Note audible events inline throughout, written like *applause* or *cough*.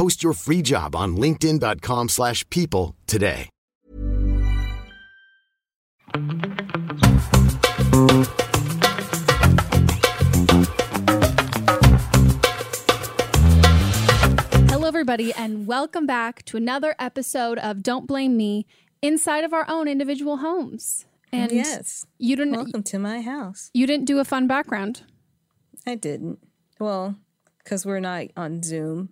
Post your free job on linkedin.com/people slash people today. Hello, everybody, and welcome back to another episode of Don't Blame Me inside of our own individual homes. And yes, you didn't. Welcome to my house. You didn't do a fun background. I didn't. Well, because we're not on Zoom.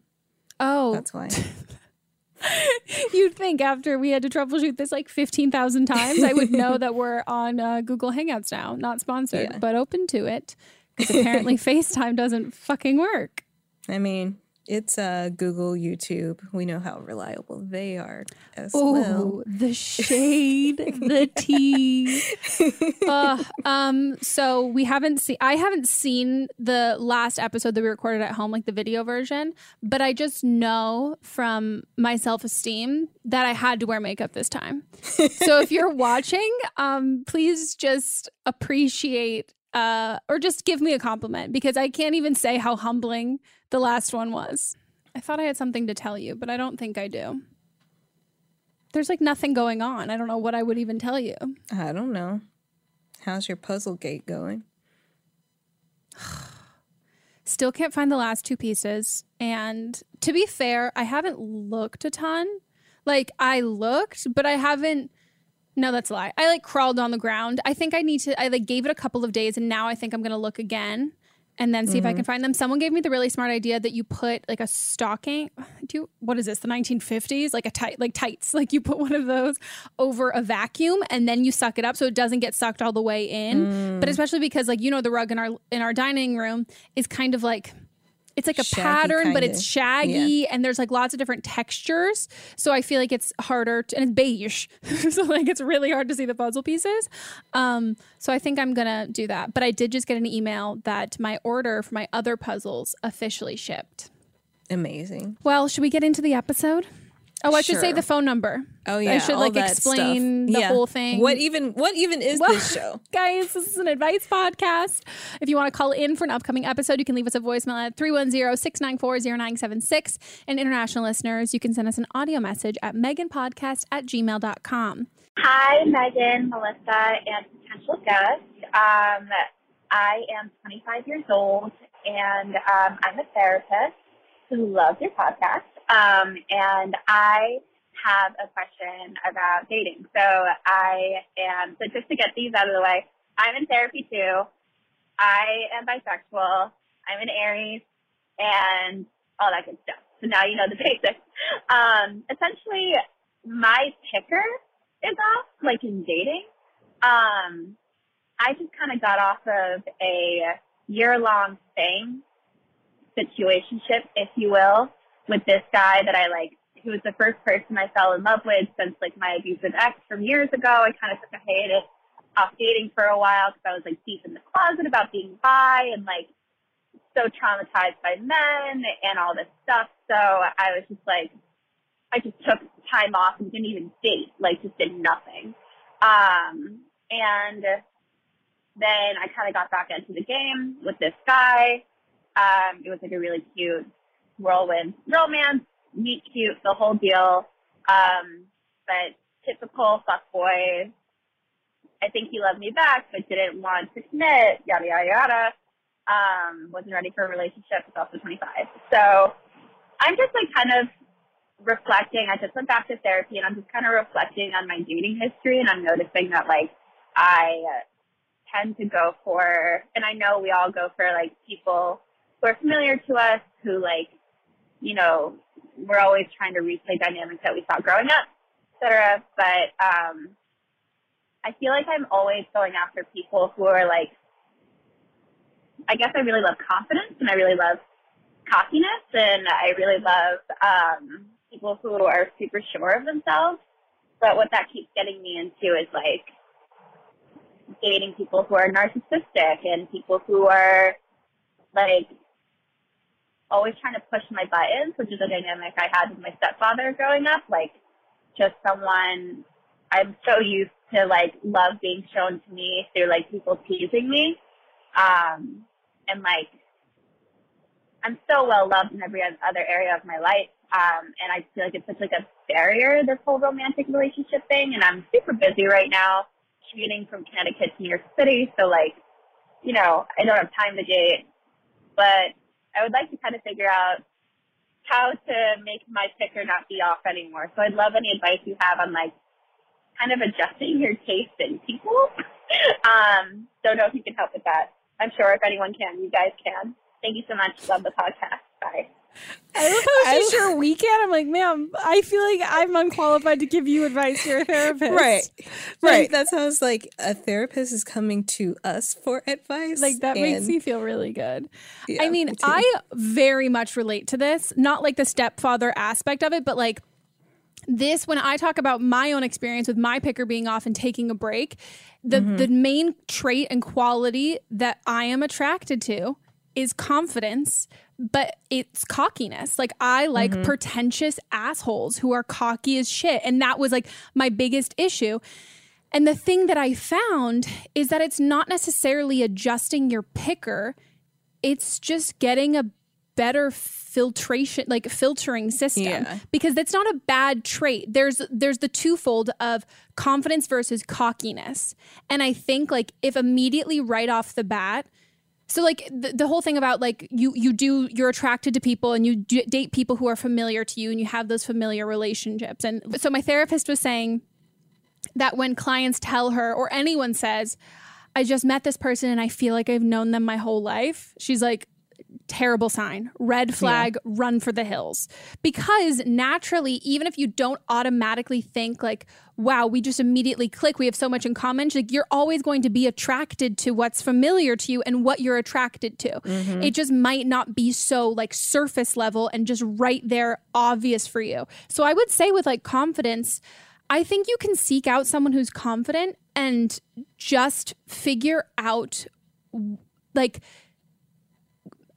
Oh, That's why. *laughs* You'd think after we had to troubleshoot this like 15,000 times, I would know *laughs* that we're on uh, Google Hangouts now. Not sponsored, Yeah. but open to it. Because *laughs* apparently FaceTime doesn't fucking work. I mean, it's uh, Google, YouTube. We know how reliable they are as Oh, well. the shade, the tea. *laughs* Uh, um, so we haven't seen. I haven't seen the last episode that we recorded at home, like the video version. But I just know from my self esteem that I had to wear makeup this time. so if you're *laughs* watching, um, please just appreciate. Uh, or just give me a compliment because I can't even say how humbling the last one was. I thought I had something to tell you, but I don't think I do there's like nothing going on. I don't know what I would even tell you. I don't know. How's your puzzle gate going? *sighs* Still can't find the last two pieces. And to be fair, I haven't looked a ton. Like I looked, but I haven't no, that's a lie. I like crawled on the ground. I think I need to I like gave it a couple of days and now I think I'm gonna look again. And then see if I Mm-hmm. can find them. Someone gave me the really smart idea that you put like a stocking. Do you, what is this? The 1950s, like a tight, like tights. *laughs* Like you put one of those over a vacuum, and then you suck it up so it doesn't get sucked all the way in. Mm. But especially because like you know the rug in our in our dining room is kind of like. It's like a Shaggy pattern, but kinda. it's shaggy, and there's like lots of different textures. So I feel like it's harder, to, and it's beige, *laughs* so like it's really hard to see the puzzle pieces. Um, so I think I'm gonna do that. But I did just get an email that my order for my other puzzles officially shipped. Amazing. Well, should we get into the episode? Oh, I should say the phone number. Oh yeah, I should like explain stuff. the Yeah. whole thing. What even? What even is Well, this *laughs* show? Guys, this is an advice podcast. If you want to call in for an upcoming episode, you can leave us a voicemail at 310-694-0976. And international listeners, you can send us an audio message at meganpodcast at gmail.com. Hi, Megan, Melissa, and potential guest. Um, I am 25 years old, and um, I'm a therapist who loves your podcast. Um, and I have a question about dating. So I am, so just to get these out of the way, I'm in therapy too. I am bisexual. I'm an Aries and all that good stuff. So now you know the *laughs* basics. Um, essentially, my picker is off, like in dating. Um, I just kind of got off of a year long thing, situationship, if you will, with this guy that I like. He was the first person I fell in love with since like my abusive ex from years ago. I kind of took a hiatus off dating for a while because I was like deep in the closet about being bi and like so traumatized by men and all this stuff. So I was just like, I just took time off and didn't even date, like just did nothing. Um, and then I kind of got back into the game with this guy. Um, it was like a really cute whirlwind romance, meet cute, the whole deal. Um, but typical fuckboy. I think he loved me back, but didn't want to commit, yada, yada, yada. Um, wasn't ready for a relationship, was also 25. So I'm just like kind of reflecting. I just went back to therapy and I'm just kind of reflecting on my dating history and I'm noticing that like I tend to go for, and I know we all go for like people who are familiar to us who like, you know, we're always trying to replay dynamics that we saw growing up, et cetera. But, um, I feel like I'm always going after people who are like, I guess I really love confidence and I really love cockiness and I really love um, people who are super sure of themselves. But what that keeps getting me into is like dating people who are narcissistic and people who are like always trying to push my buttons, which is a dynamic I had with my stepfather growing up. Like just someone I'm so used to like love being shown to me through like people teasing me. Um, and like I'm so well loved in every other area of my life. Um, and I feel like it's such like a barrier, this whole romantic relationship thing. And I'm super busy right now, commuting from Connecticut to New York City. So like, you know, I don't have time to date, but I would like to kind of figure out how to make my picker not be off anymore. So I'd love any advice you have on like kind of adjusting your taste in people. *laughs* um, don't know if you can help with that. I'm sure if anyone can, you guys can. Thank you so much. Love the podcast. Bye. I love how she's sure we can. I'm like, ma'am, I feel like I'm unqualified to give you advice. You're a therapist. Right. Right. That sounds like a therapist is coming to us for advice. Like that makes me feel really good. Yeah, I mean, me. I very much relate to this, not like the stepfather aspect of it, but like this when I talk about my own experience with my picker being off and taking a break, the Mm-hmm. the main trait and quality that I am attracted to is confidence, but it's cockiness. Like I like Mm-hmm. pretentious assholes who are cocky as shit, and that was like my biggest issue. And the thing that I found is that it's not necessarily adjusting your picker, it's just getting a better filtration like filtering system Yeah. because that's not a bad trait there's there's the twofold of confidence versus cockiness and i think like if immediately right off the bat so like the, the whole thing about like you you do you're attracted to people and you d- date people who are familiar to you and you have those familiar relationships and so my therapist was saying that when clients tell her or anyone says I just met this person and I feel like I've known them my whole life. She's like, terrible sign. Red flag, yeah. run for the hills. Because naturally, even if you don't automatically think like, wow, we just immediately click, we have so much in common, like you're always going to be attracted to what's familiar to you and what you're attracted to. Mm-hmm. It just might not be so like surface level and just right there obvious for you. So I would say with like confidence, I think you can seek out someone who's confident and just figure out like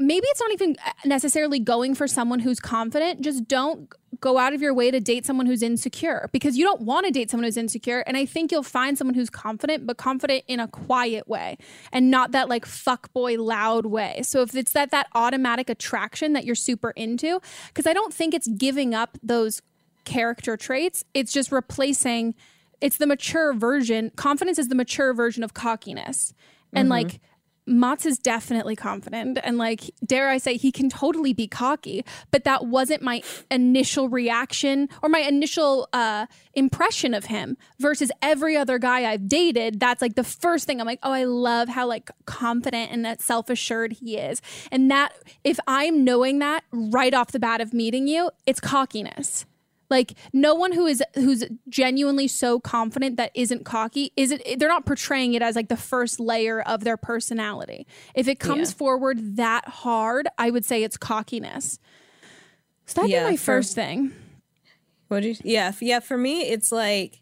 maybe it's not even necessarily going for someone who's confident. Just don't go out of your way to date someone who's insecure because you don't want to date someone who's insecure. And I think you'll find someone who's confident, but confident in a quiet way and not that like fuck boy loud way. So if it's that that automatic attraction that you're super into, because I don't think it's giving up those character traits. It's just replacing. It's the mature version. Confidence is the mature version of cockiness, and mm-hmm. like Mats is definitely confident and like dare I say he can totally be cocky, but that wasn't my initial reaction or my initial uh, impression of him versus every other guy I've dated. That's like the first thing I'm like, oh, I love how like confident and that self assured he is, and that if I'm knowing that right off the bat of meeting you, it's cockiness. Like no one who is who's genuinely so confident that isn't cocky is it they're not portraying it as like the first layer of their personality. If it comes yeah. forward that hard, I would say it's cockiness. So that'd yeah, be my for, first thing. What do you Yeah, yeah, for me it's like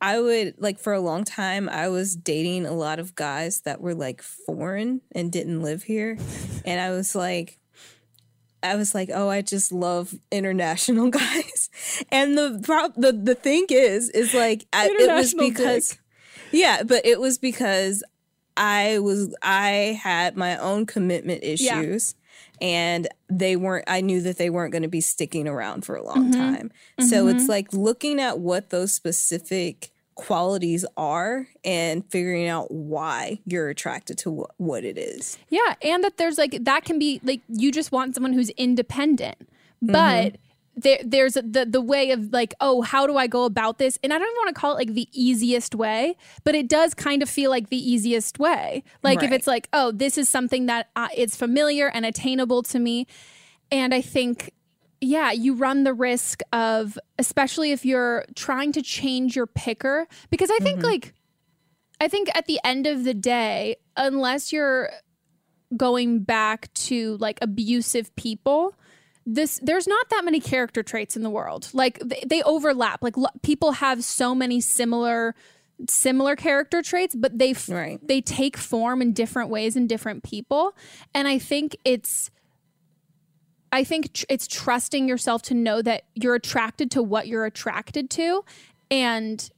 I would like for a long time I was dating a lot of guys that were like foreign and didn't live here and I was like I was like, oh, I just love international *laughs* guys. And the prop, the the thing is, is like I, it was because, dick. yeah, but it was because I was I had my own commitment issues. Yeah. And they weren't, I knew that they weren't going to be sticking around for a long mm-hmm. time. So mm-hmm. it's like looking at what those specific qualities are and figuring out why you're attracted to wh- what it is. Yeah, and that there's like that can be like you just want someone who's independent, mm-hmm. but. There, there's the the way of like oh how do I go about this and I don't want to call it like the easiest way but it does kind of feel like the easiest way like right. if it's like oh this is something that uh, it's familiar and attainable to me and I think yeah, you run the risk of, especially if you're trying to change your picker, because I think, mm-hmm. like, I think at the end of the day, unless you're going back to like abusive people, this there's not that many character traits in the world. Like they, they overlap. Like people have so many similar similar character traits, but they f- right. they take form in different ways in different people, and I think it's I think tr- it's trusting yourself to know that you're attracted to what you're attracted to. And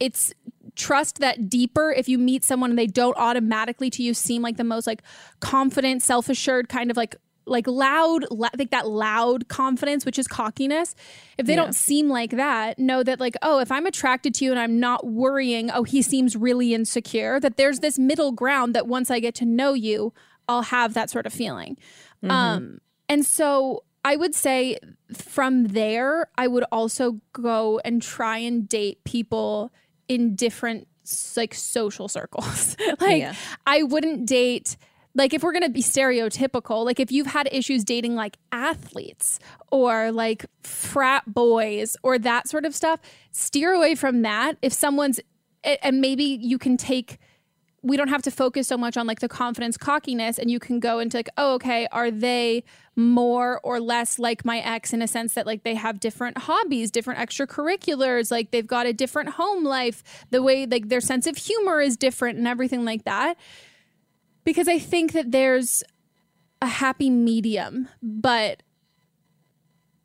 it's trust that deeper if you meet someone and they don't automatically to you seem like the most like confident, self-assured kind of like like loud la- like that loud confidence which is cockiness if they yeah. don't seem like that know that like oh if i'm attracted to you and i'm not worrying oh he seems really insecure that there's this middle ground that once i get to know you i'll have that sort of feeling Mm-hmm. Um, and so I would say from there, I would also go and try and date people in different like social circles. *laughs* like yeah. I wouldn't date like if we're going to be stereotypical, like if you've had issues dating like athletes or like frat boys or that sort of stuff, steer away from that. If someone's and maybe you can take we don't have to focus so much on like the confidence cockiness and you can go into like oh okay are they more or less like my ex in a sense that like they have different hobbies different extracurriculars like they've got a different home life the way like their sense of humor is different and everything like that because i think that there's a happy medium but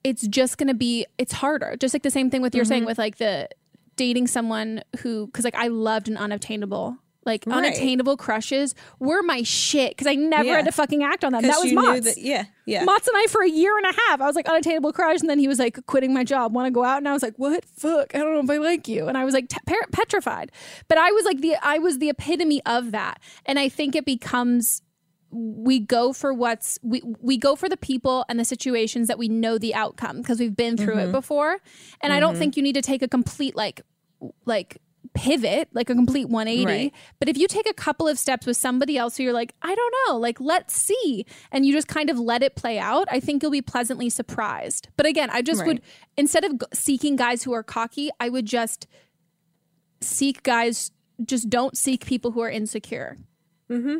it's just going to be it's harder just like the same thing with you're mm-hmm. saying with like the dating someone who because like i loved an unobtainable like right. unattainable crushes were my shit because I never yeah. had to fucking act on them. That was. That, yeah, yeah. Mats and I for a year and a half. I was like unattainable crush, and then he was like quitting my job, want to go out, and I was like, what? Fuck, I don't know if I like you. And I was like t- petrified. But I was like the I was the epitome of that, and I think it becomes we go for what's we we go for the people and the situations that we know the outcome because we've been through mm-hmm. it before and mm-hmm. i don't mm-hmm. think you need to take a complete like like pivot like a complete 180 Right. but if you take a couple of steps with somebody else who you're like i don't know like let's see and you just kind of let it play out i think you'll be pleasantly surprised. But again i just would instead of seeking guys who are cocky i would just seek guys just don't seek people who are insecure. Mm-hmm.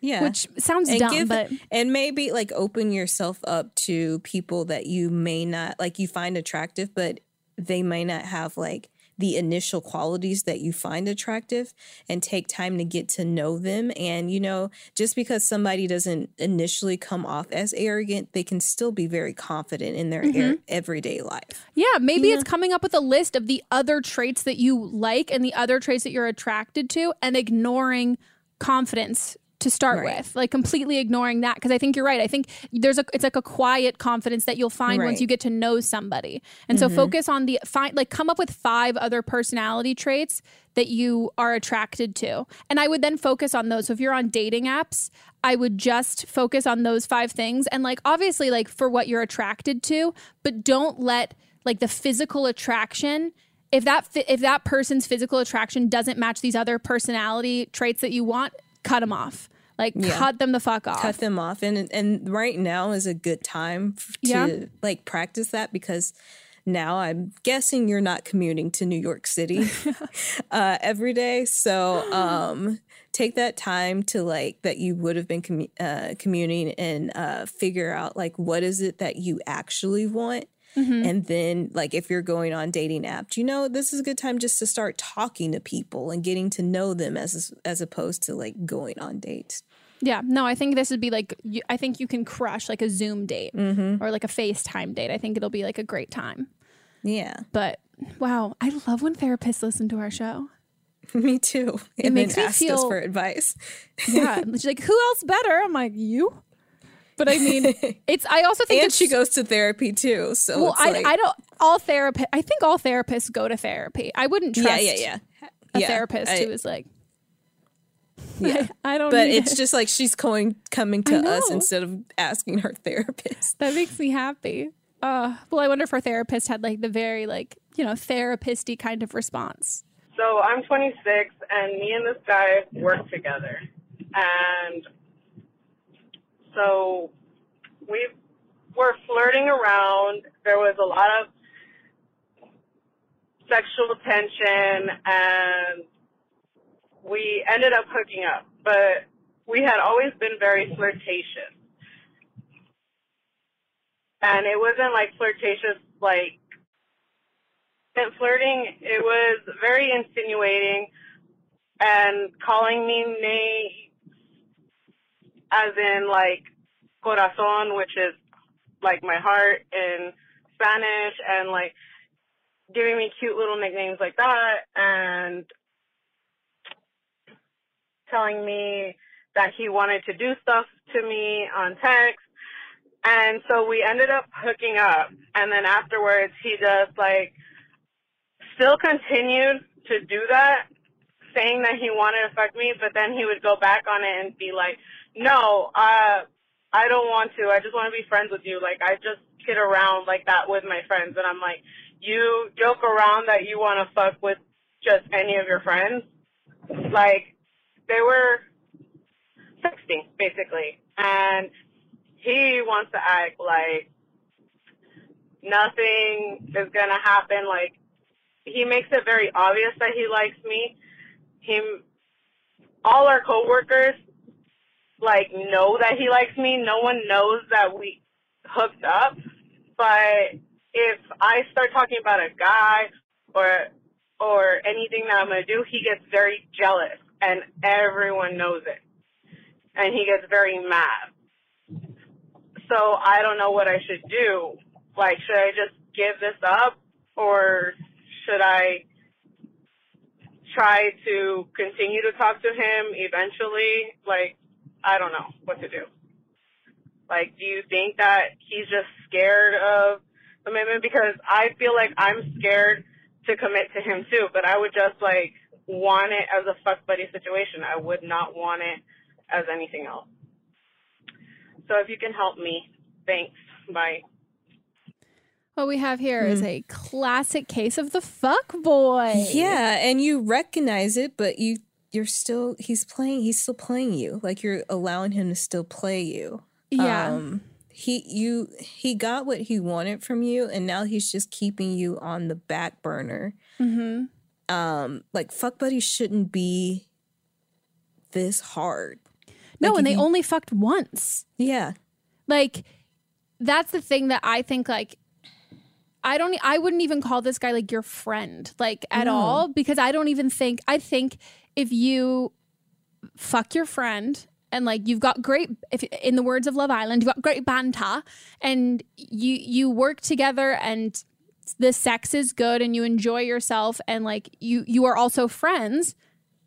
Yeah. which sounds and dumb give- but and maybe like open yourself up to people that you may not like you find attractive but they may not have like the initial qualities that you find attractive and take time to get to know them. And you know just because somebody doesn't initially come off as arrogant they can still be very confident in their Mm-hmm. er- everyday life. Yeah, maybe it's coming up with a list of the other traits that you like and the other traits that you're attracted to and ignoring confidence to start Right. with. Like completely ignoring that because I think you're right. I think there's a it's like a quiet confidence that you'll find once you get to know somebody. And so mm-hmm. focus on the find like come up with five other personality traits that you are attracted to. And I would then focus on those. So if you're on dating apps, I would just focus on those five things and like obviously like for what you're attracted to, but don't let like the physical attraction if that if that person's physical attraction doesn't match these other personality traits that you want, cut them off. Like Yeah. cut them the fuck off. cut them off and and right now is a good time to Yeah. like practice that because now I'm guessing you're not commuting to New York City *laughs* uh, every day. So um, take that time to like that you would have been commu- uh, commuting and uh, figure out like what is it that you actually want. Mm-hmm. And then, like, if you're going on dating apps, you know, this is a good time just to start talking to people and getting to know them as as opposed to like going on dates. Yeah, no, I think this would be like you, I think you can crush like a Zoom date mm-hmm. or like a FaceTime date. I think it'll be like a great time. Yeah. But wow, I love when therapists listen to our show. *laughs* Me too. It and makes then me asked us feel- for advice. *laughs* Yeah, she's like, who else better? I'm like, you. But I mean, *laughs* it's. I also think and she goes to therapy too. So Well, it's I, like, I don't. All therapists. I think all therapists go to therapy. I wouldn't trust. yeah, yeah, yeah. A Yeah, therapist I- who is like, Yeah. I don't. Know. But need it's it. just like she's going coming to us instead of asking her therapist. that makes me happy. Uh, well, I wonder if her therapist had like the very like you know therapisty kind of response. So I'm 26, and me and this guy work together, and so we were flirting around. There was a lot of sexual tension, and we ended up hooking up. But we had always been very flirtatious, and it wasn't like flirtatious like flirting, it was very insinuating and calling me names as in like corazon, which is like my heart in Spanish, and like giving me cute little nicknames like that, and telling me that he wanted to do stuff to me on text. And so we ended up hooking up. And then afterwards, he just like still continued to do that, saying that he wanted to fuck me, but then he would go back on it and be like, no, uh, I don't want to. I just want to be friends with you. Like, I just kid around like that with my friends. And I'm like, you joke around that you want to fuck with just any of your friends? Like, they were sexting, basically. And he wants to act like nothing is to happen. Like, he makes it very obvious that he likes me. He, all our coworkers, like, know that he likes me. No one knows that we hooked up. But if I start talking about a guy or or anything that I'm gonna do, he gets very jealous, and everyone knows it, and he gets very mad. So I don't know what I should do. Like, should I just give this up, or should I try to continue to talk to him eventually? Like, I don't know what to do. Like, do you think that he's just scared of commitment? Because I feel like I'm scared to commit to him too, but I would just like want it as a fuck buddy situation. I would not want it as anything else. So if you can help me, thanks. Bye. What we have here is a classic case of the fuck boy. Yeah, and you recognize it, but you you're still he's playing he's still playing you. Like you're allowing him to still play you. Yeah. Um he you he got what he wanted from you and now he's just keeping you on the back burner. Mm-hmm. Um like fuck buddies shouldn't be this hard. No, Like, and they you- only fucked once. Yeah. Like that's the thing that I think like I don't I wouldn't even call this guy like your friend like at No. all because I don't even think I think if you fuck your friend and like you've got great if in the words of Love Island you've got great banter and you you work together and the sex is good and you enjoy yourself and like you you are also friends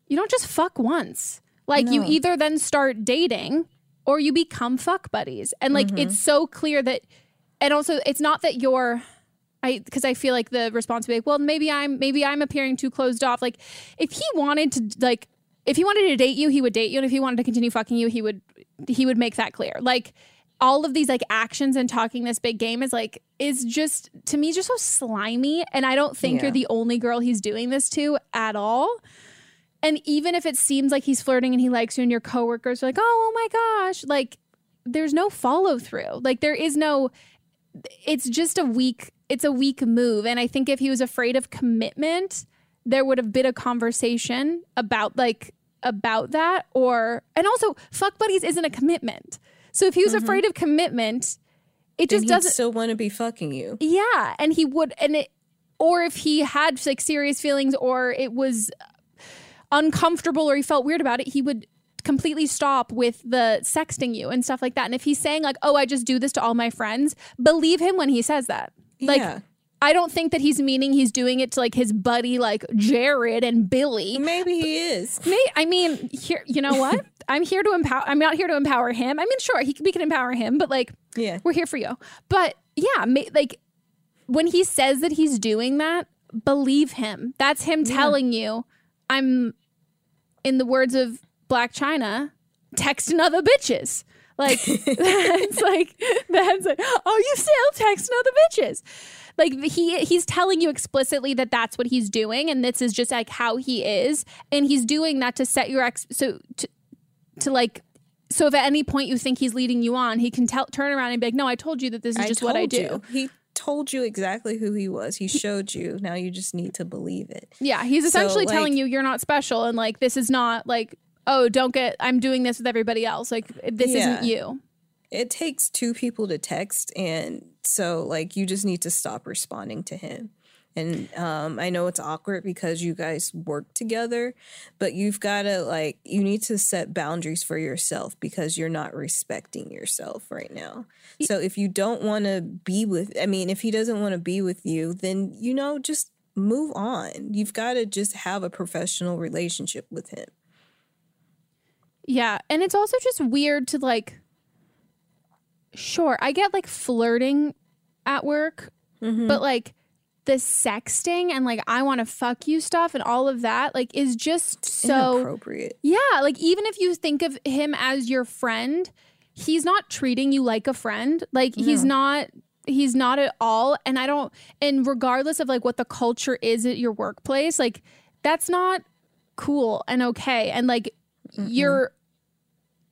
you don't just fuck once like you either then start dating or you become fuck buddies and like Mm-hmm. it's so clear that and also it's not that you're I because I feel like the response would be like, well, maybe I'm maybe I'm appearing too closed off. Like if he wanted to like if he wanted to date you, he would date you, and if he wanted to continue fucking you, he would he would make that clear. Like all of these like actions and talking this big game is like is just to me just so slimy, and I don't think Yeah. you're the only girl he's doing this to at all. And even if it seems like he's flirting and he likes you, and your coworkers are like, oh, oh my gosh, like there's no follow through. Like there is no it's just a weak it's a weak move and i think if he was afraid of commitment there would have been a conversation about like about that or and also fuck buddies isn't a commitment so if he was mm-hmm. afraid of commitment it Then just doesn't still want to be fucking you. yeah and he would and it or if he had like serious feelings or it was uncomfortable or he felt weird about it he would completely stop with the sexting you and stuff like that and if he's saying like oh i just do this to all my friends believe him when he says that like Yeah. I don't think that he's meaning he's doing it to like his buddy like jared and billy Maybe he is. May I mean, here, you know what? *laughs* I'm here to empower. I'm not here to empower him. I mean, sure, he, we can empower him, but like, Yeah. we're here for you. But yeah, ma- like when he says that he's doing that, believe him. That's him telling you, I'm, in the words of Blac Chyna, texting other bitches. Like *laughs* *laughs* that's like that's like oh you still texting other bitches. Like he he's telling you explicitly that that's what he's doing and this is just like how he is and he's doing that to set your ex so to, to like so if at any point you think he's leading you on, he can tell turn around and be like, "No, I told you that this is just what I do." you. He told you exactly who he was. He showed you. Now you just need to believe it. Yeah, he's So, essentially like- telling you you're not special and like this is not like, "Oh, don't get I'm doing this with everybody else." Like this isn't you. It takes two people to text, and so like you just need to stop responding to him. And um, I know it's awkward because you guys work together, but you've got to like you need to set boundaries for yourself because you're not respecting yourself right now. So if you don't want to be with, I mean, if he doesn't want to be with you, then you know just move on. You've got to just have a professional relationship with him. Yeah, and it's also just weird to like sure, I get like flirting at work, Mm-hmm. but like the sexting and like I want to fuck you stuff and all of that like is just so Inappropriate. Yeah, like even if you think of him as your friend, he's not treating you like a friend. Like he's not he's not at all and I don't and regardless of like what the culture is at your workplace, like that's not cool and okay and like you're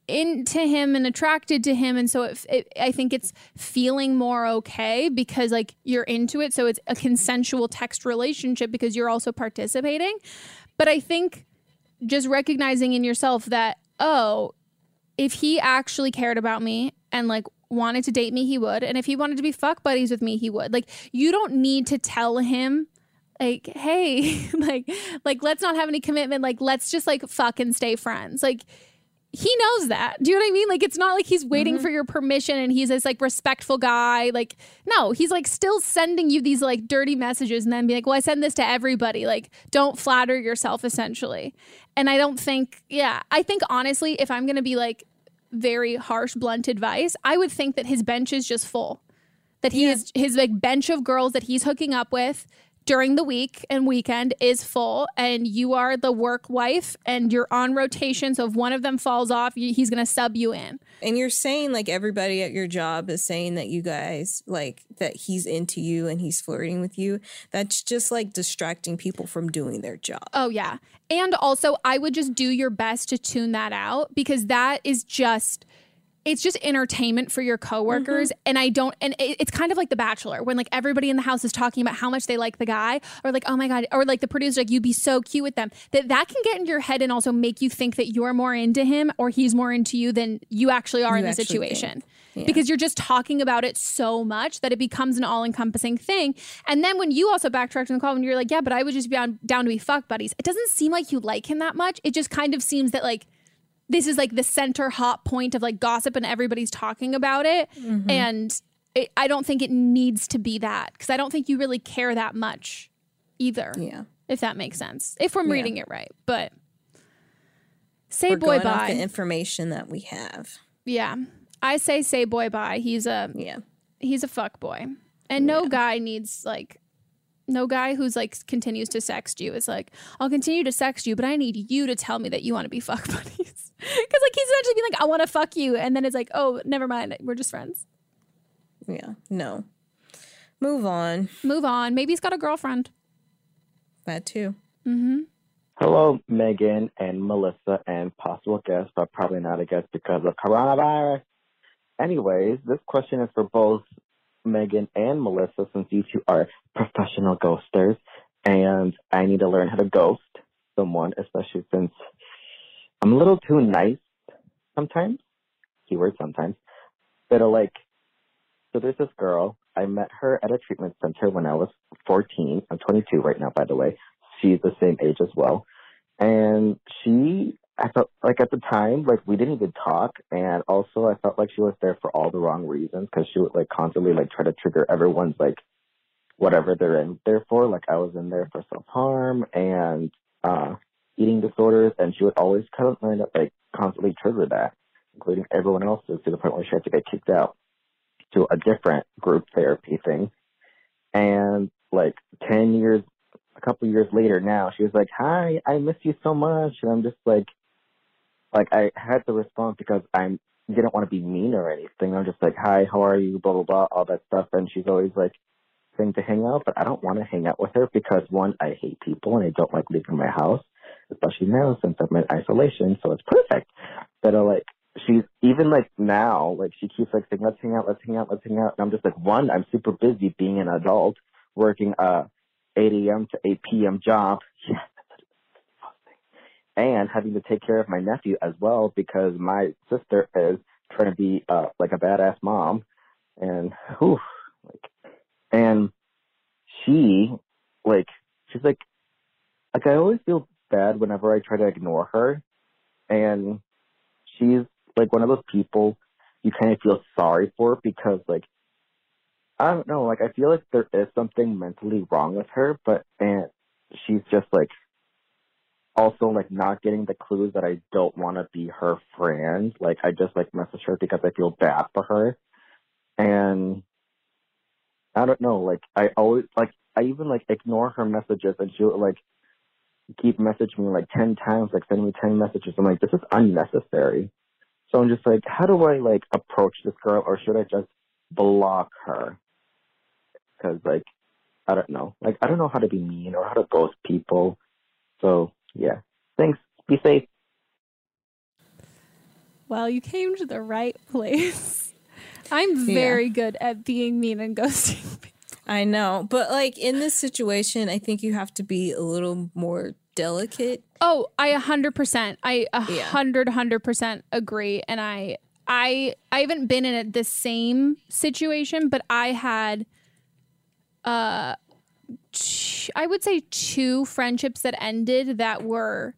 into him and attracted to him. And so it, it, i think it's feeling more okay because like you're into it. So it's a consensual text relationship because you're also participating. But i think just recognizing in yourself that oh if he actually cared about me and like wanted to date me he would. And if he wanted to be fuck buddies with me he would. Like you don't need to tell him like hey *laughs* like like let's not have any commitment. Like let's just like fuck and stay friends. Like he knows that. Do you know what I mean? Like it's not like he's waiting mm-hmm. for your permission and he's this like respectful guy. Like no, he's like still sending you these like dirty messages and then be like, "Well, I send this to everybody." Like don't flatter yourself essentially. And I don't think yeah, I think honestly if I'm going to be like very harsh blunt advice, I would think that his bench is just full. That he is his like bench of girls that he's hooking up with during the week and weekend is full and you are the work wife and you're on rotation so if one of them falls off he's going to sub you in And you're saying like everybody at your job is saying that you guys like that he's into you and he's flirting with you. That's just like distracting people from doing their job. oh yeah and also i would just do your best to tune that out because that is just it's just entertainment for your coworkers. Mm-hmm. And i don't and it- it's kind of like the bachelor when like everybody in the house is talking about how much they like the guy or like oh my god or like the producer like you'd be so cute with them. That that can get in your head and also make you think that you're more into him or he's more into you than you actually are You in the situation. Yeah. because you're just talking about it so much that it becomes an all-encompassing thing. And then when you also backtracked in the call when you're like yeah but i would just be on, down to be fuck buddies. It doesn't seem like you like him that much. It just kind of seems that like this is like the center hot point of like gossip and everybody's talking about it. Mhm. and it, i don't think it needs to be that because i don't think you really care that much either yeah. if that makes sense if i'm Yeah. reading it right. But say We're boy bye the information that we have. yeah. I say say boy bye. He's a yeah. he's a fuck boy. And no guy needs like no guy who's like continues to sext you is like i'll continue to sext you but i need you to tell me that you want to be fuck *laughs* buddies because like he's eventually being like i want to fuck you and then it's like oh never mind we're just friends Yeah. No. Move on. move on maybe he's got a girlfriend That too. mm-hmm Hello, Megan and Melissa, and possible guest, but probably not a guest because of coronavirus. Anyways, this question is for both Megan and Melissa, since you two are professional ghosters, and I need to learn how to ghost someone, especially since I'm a little too nice sometimes. Keyword sometimes. But uh, like, so there's this girl. I met her at a treatment center when I was 14. I'm 22 right now, by the way she's the same age as well. And she, I felt like at the time, like we didn't even talk. And also I felt like she was there for all the wrong reasons because she would like constantly like try to trigger everyone's like whatever they're in there for. Like I was in there for self harm and uh eating disorders. And she would always kind of end up like constantly trigger that, including everyone else's to the point where she had to get kicked out to a different group therapy thing. And like 10 years a couple years later now, she was like, "Hi, I miss you so much," and I'm just like, like I had to respond because I'm didn't want to be mean or anything. I'm just like, "Hi, how are you?" Blah blah blah, all that stuff, and she's always like saying to hang out, but I don't want to hang out with her because one, I hate people and I don't like leaving my house, especially now since I'm in isolation, so it's perfect. But uh, like she's even like now, like she keeps like saying, "Let's hang out, let's hang out, let's hang out," and I'm just like, one, I'm super busy being an adult, working uh 8 a.m. to 8 p.m. job. *laughs* Yes, and having to take care of my nephew as well because my sister is trying to be uh like a badass mom and whew, like and she like she's like like I always feel bad whenever I try to ignore her and she's like one of those people you kind of feel sorry for because like I don't know, like I feel like there is something mentally wrong with her, but and she's just like also like not getting the clues that I don't want to be her friend. Like I just like message her because I feel bad for her. And I don't know, like I always like I even like ignore her messages and she'll like keep messaging me like ten times, like sending me ten messages. I'm like, this is unnecessary. So I'm just like, how do I like approach this girl or should I just block her? Because like I don't know, like I don't know how to be mean or how to ghost people. So yeah, thanks. Be safe. well you came to the right *laughs* place i'm Yeah. very good at being mean and ghosting *laughs* I know, but like in this situation, I think you have to be a little more delicate. Oh, I a hundred percent. I a hundred hundred percent agree. And I I I haven't been in a, the same situation, but I had uh t- I would say two friendships that ended that were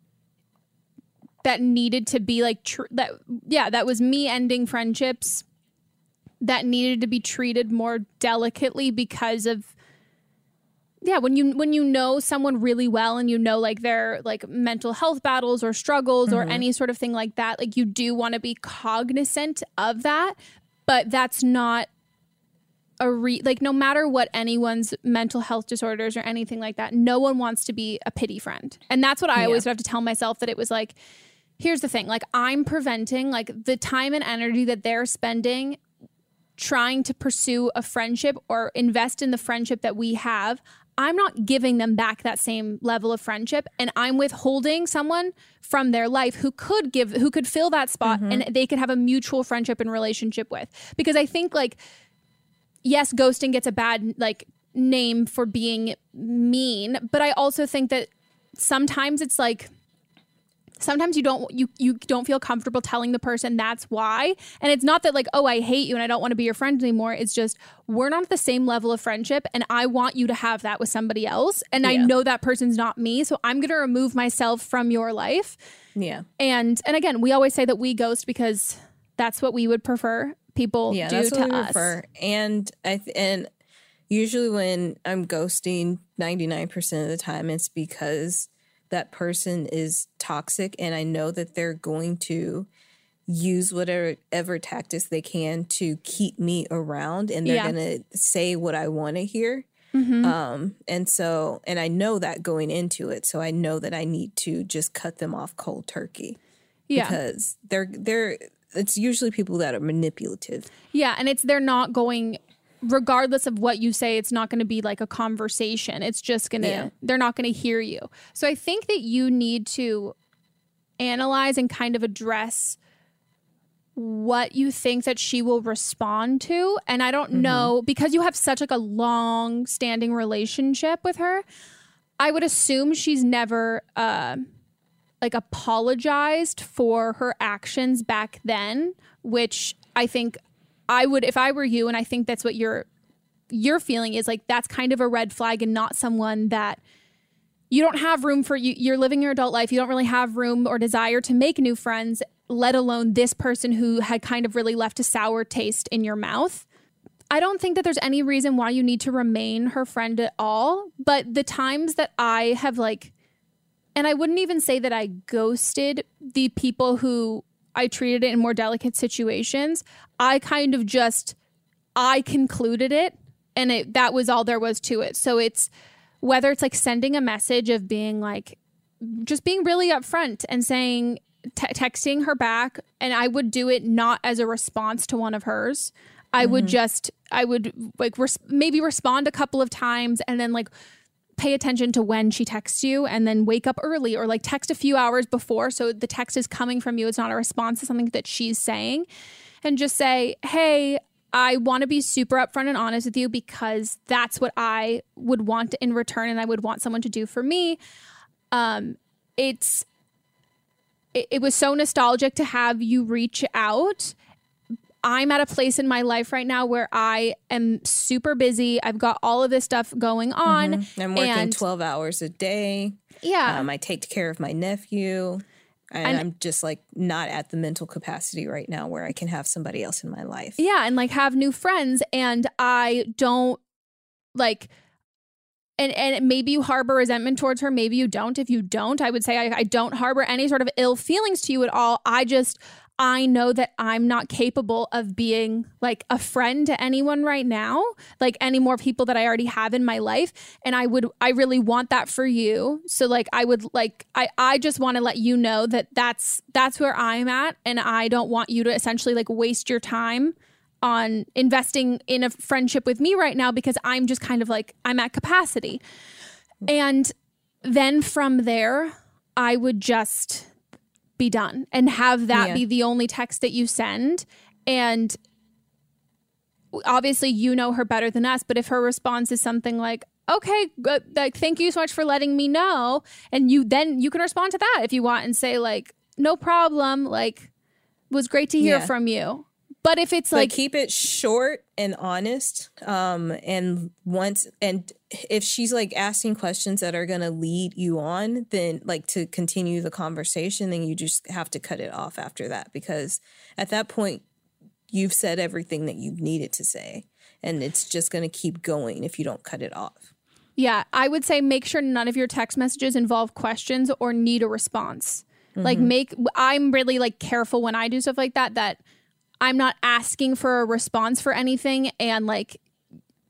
that needed to be like tr- that yeah, that was me ending friendships that needed to be treated more delicately because of yeah when you when you know someone really well and you know like their like mental health battles or struggles or Mhm. any sort of thing like that like you do want to be cognizant of that but that's not a re like no matter what anyone's mental health disorders or anything like that, no one wants to be a pity friend. And that's what I Yeah. always have to tell myself that it was like here's the thing, like I'm preventing like the time and energy that they're spending trying to pursue a friendship or invest in the friendship that we have, I'm not giving them back that same level of friendship and I'm withholding someone from their life who could give who could fill that spot mm-hmm. and they could have a mutual friendship and relationship with. Because I think like yes, ghosting gets a bad like name for being mean, but I also think that sometimes it's like sometimes you don't you you don't feel comfortable telling the person that's why. And it's not that like oh i hate you and i don't want to be your friend anymore. It's just we're not at the same level of friendship and i want you to have that with somebody else. And i know that person's not me so i'm going to remove myself from your life. Yeah. and and again we always say that we ghost because that's what we would prefer people yeah, do that's to us. prefer. And I th- and usually when I'm ghosting, ninety nine percent of the time, it's because that person is toxic, and I know that they're going to use whatever ever tactics they can to keep me around, and they're Yeah. gonna say what I want to hear. Mhm. Um, and so, and I know that going into it, so I know that I need to just cut them off cold turkey. Yeah. because they're they're it's usually people that are manipulative. Yeah, and it's they're not going regardless of what you say, it's not going to be like a conversation. It's just going to Yeah. they're not going to hear you. So I think that you need to analyze and kind of address what you think that she will respond to and i don't know because you have such like a long standing relationship with her i would assume she's never uh, like apologized for her actions back then which i think i would if i were you and i think that's what you're you're feeling is like that's kind of a red flag and not someone that you don't have room for you you're living your adult life you don't really have room or desire to make new friends let alone this person who had kind of really left a sour taste in your mouth I don't think that there's any reason why you need to remain her friend at all. But the times that I have like, and I wouldn't even say that I ghosted the people who I treated it in more delicate situations. I kind of just, I concluded it and it, that was all there was to it. So it's whether it's like sending a message of being like, just being really upfront and saying, te- texting her back, and I would do it not as a response to one of hers. I would Mhm. just, I would like res- maybe respond a couple of times and then like pay attention to when she texts you and then wake up early or like text a few hours before so the text is coming from you. It's not a response to something that she's saying. And just say, hey, I want to be super upfront and honest with you because that's what I would want in return and I would want someone to do for me. Um, it's it, it was so nostalgic to have you reach out. I'm at a place in my life right now where I am super busy. I've got all of this stuff going on. Mhm. I'm working and 12 hours a day. Yeah. Um, I take care of my nephew. And, And- I'm just like not at the mental capacity right now where I can have somebody else in my life. Yeah, and like have new friends and I don't like and and maybe you harbor resentment towards her, maybe you don't. If you don't, I would say I, I don't harbor any sort of ill feelings to you at all. I just I know that I'm not capable of being like a friend to anyone right now, like any more people that I already have in my life. And I would, I really want that for you. So like, I would like, I, I just want to let you know that that's, that's where I'm at. And I don't want you to essentially like waste your time on investing in a friendship with me right now because I'm just kind of like, I'm at capacity. And then from there, I would just be done and have that Yeah. be the only text that you send. And obviously, you know her better than us, but if her response is something like, okay, good, like, thank you so much for letting me know. And you then you can respond to that if you want and say, like, no problem, like, was great to hear Yeah. from you. But if it's But like, keep it short and honest. Um, and once and if she's like asking questions that are gonna lead you on, then like to continue the conversation, then you just have to cut it off after that because at that point you've said everything that you needed to say, and it's just gonna keep going if you don't cut it off. Yeah, I would say make sure none of your text messages involve questions or need a response. Like Mhm. make I'm really like careful when I do stuff like that that I'm not asking for a response for anything and like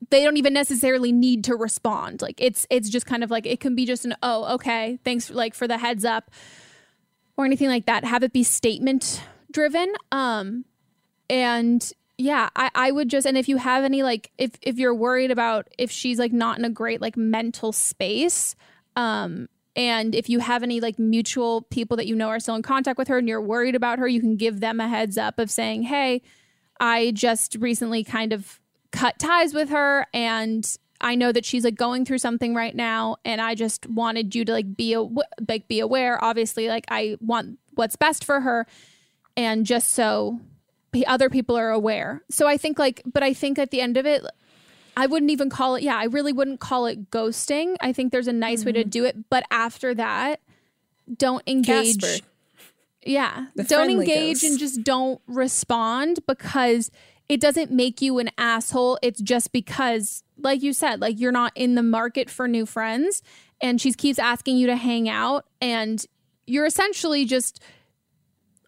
they don't even necessarily need to respond. Like it's it's just kind of like it can be just an oh okay thanks like for the heads up or anything like that. Have it be statement driven. Um, and yeah, I I would just and if you have any like if if you're worried about if she's like not in a great like mental space, um. And if you have any like mutual people that you know are still in contact with her and you're worried about her, you can give them a heads up of saying, Hey, I just recently kind of cut ties with her and I know that she's like going through something right now and I just wanted you to like be a, like be aware obviously like I want what's best for her and just so other people are aware. So I think like but I think at the end of it I wouldn't even call it yeah, I really wouldn't call it ghosting. I think there's a nice way to Mm-hmm. do it, but after that don't engage Casper. yeah. The don't engage ghost. and just don't respond because it doesn't make you an asshole. It's just because, like you said, like you're not in the market for new friends and she keeps asking you to hang out and you're essentially just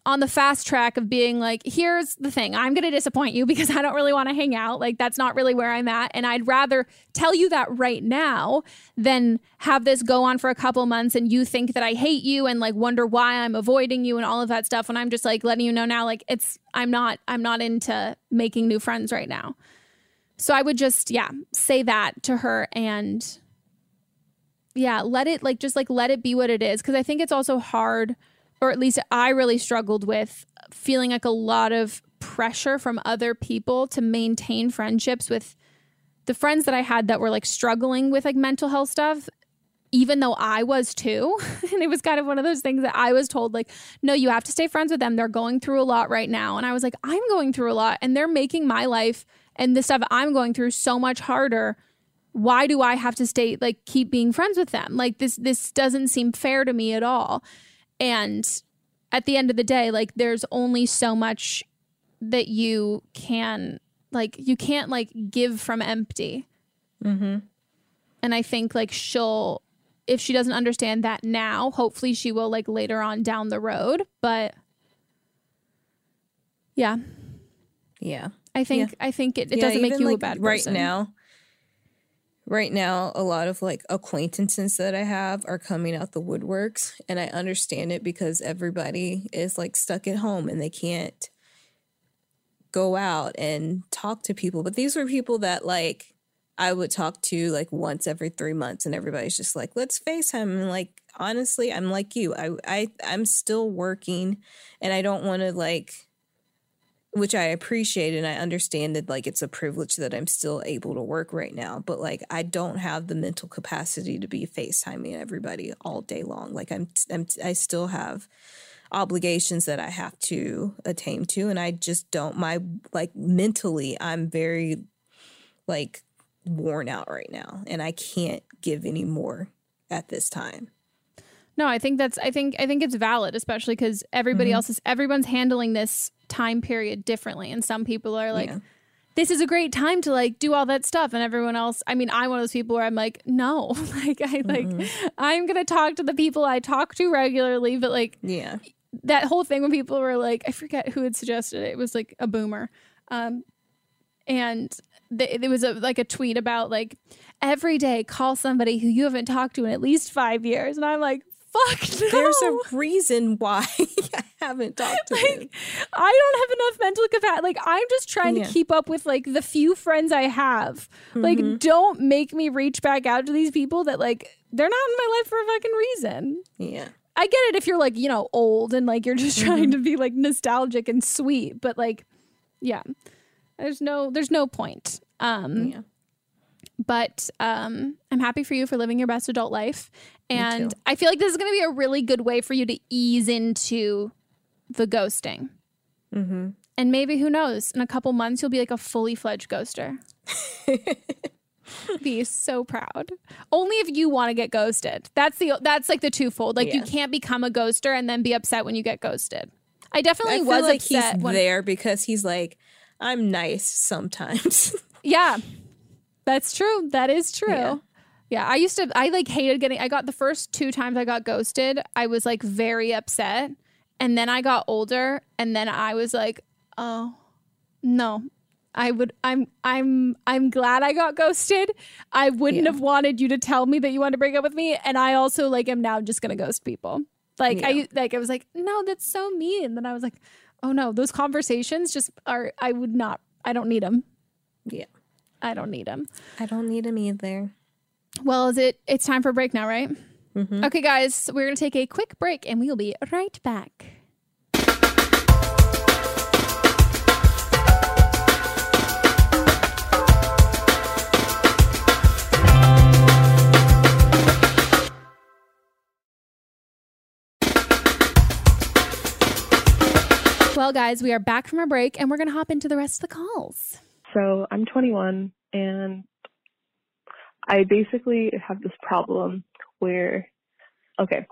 on the fast track of being like, here's the thing, I'm going to disappoint you because *laughs* I don't really want to hang out. Like, that's not really where I'm at. And I'd rather tell you that right now than have this go on for a couple months and you think that I hate you and like wonder why I'm avoiding you and all of that stuff. When I'm just like letting you know now, like, it's, I'm not, I'm not into making new friends right now. So I would just, yeah, say that to her and yeah, let it like just like let it be what it is. Cause I think it's also hard, or at least I really struggled with feeling like a lot of pressure from other people to maintain friendships with the friends that I had that were like struggling with like mental health stuff. Even though I was too. *laughs* and it was kind of one of those things that I was told, like, no, you have to stay friends with them. They're going through a lot right now. And I was like, I'm going through a lot and they're making my life and the stuff I'm going through so much harder why do I have to stay like keep being friends with them? Like this this doesn't seem fair to me at all. And at the end of the day, like there's only so much that you can like you can't like give from empty. Mm-hmm. And I think like she'll if she doesn't understand that now, hopefully she will like later on down the road, but yeah, Yeah. I think I think it, it Yeah, doesn't make you a like, bad right now. Right now, a lot of like acquaintances that I have are coming out the woodworks, and I understand it because everybody is like stuck at home and they can't go out and talk to people. But these were people that like I would talk to like once every three months, and everybody's just like, "Let's FaceTime." And like honestly, I'm like you. I I I'm still working, and I don't want to like which I appreciate and I understand that like it's a privilege that I'm still able to work right now, but like I don't have the mental capacity to be FaceTiming everybody all day long. Like I'm, I'm I still have obligations that I have to attain to and I just don't my like mentally I'm very like worn out right now and I can't give any more at this time. No, I think that's I think I think it's valid, especially because everybody Mhm. else is everyone's handling this time period differently. And some people are like, Yeah. this is a great time to like do all that stuff. And everyone else, I mean, I'm one of those people where I'm like, no. *laughs* like I like I'm gonna talk to the people I talk to regularly, but like Yeah. that whole thing when people were like, I forget who had suggested it. It was like a boomer. Um and there was a like a tweet about like every day call somebody who you haven't talked to in at least five years. And I'm like, fuck no. There's a reason why *laughs* I haven't talked to them. I don't have enough mental capacity. Like I'm just trying Yeah. to keep up with like the few friends I have. Like Mhm. don't make me reach back out to these people that like they're not in my life for a fucking reason. Yeah. I get it if you're like, you know, old and like you're just trying to be like nostalgic and sweet, but like yeah. There's no there's no point. Um Yeah. but um I'm happy for you for living your best adult life. And. I feel like this is going to be a really good way for you to ease into the ghosting. Mm-hmm. And maybe who knows, in a couple months you'll be like a fully fledged ghoster. *laughs* be so proud. Only if you want to get ghosted. That's the that's like the twofold. Like you can't become a ghoster and then be upset when you get ghosted. I definitely I was like upset he's when there because he's like, I'm nice sometimes. *laughs* Yeah. That's true. That is true. Yeah. Yeah. I used to I like hated getting I got the first two times I got ghosted, I was like very upset. And then I got older and then I was like, oh no. I would I'm I'm I'm glad I got ghosted. I wouldn't Yeah. have wanted you to tell me that you wanted to break up with me and I also like am now just going to ghost people. Like I like I was like, "No, that's so mean." And then I was like, "Oh no, those conversations just are I would not I don't need them. Yeah. I don't need them." I don't need them either. Well, is it it's time for a break now, right? Mhm. Okay, guys, we're going to take a quick break and we will be right back. Well, guys, we are back from our break and we're going to hop into the rest of the calls. So I'm 21 and I basically have this problem where, okay,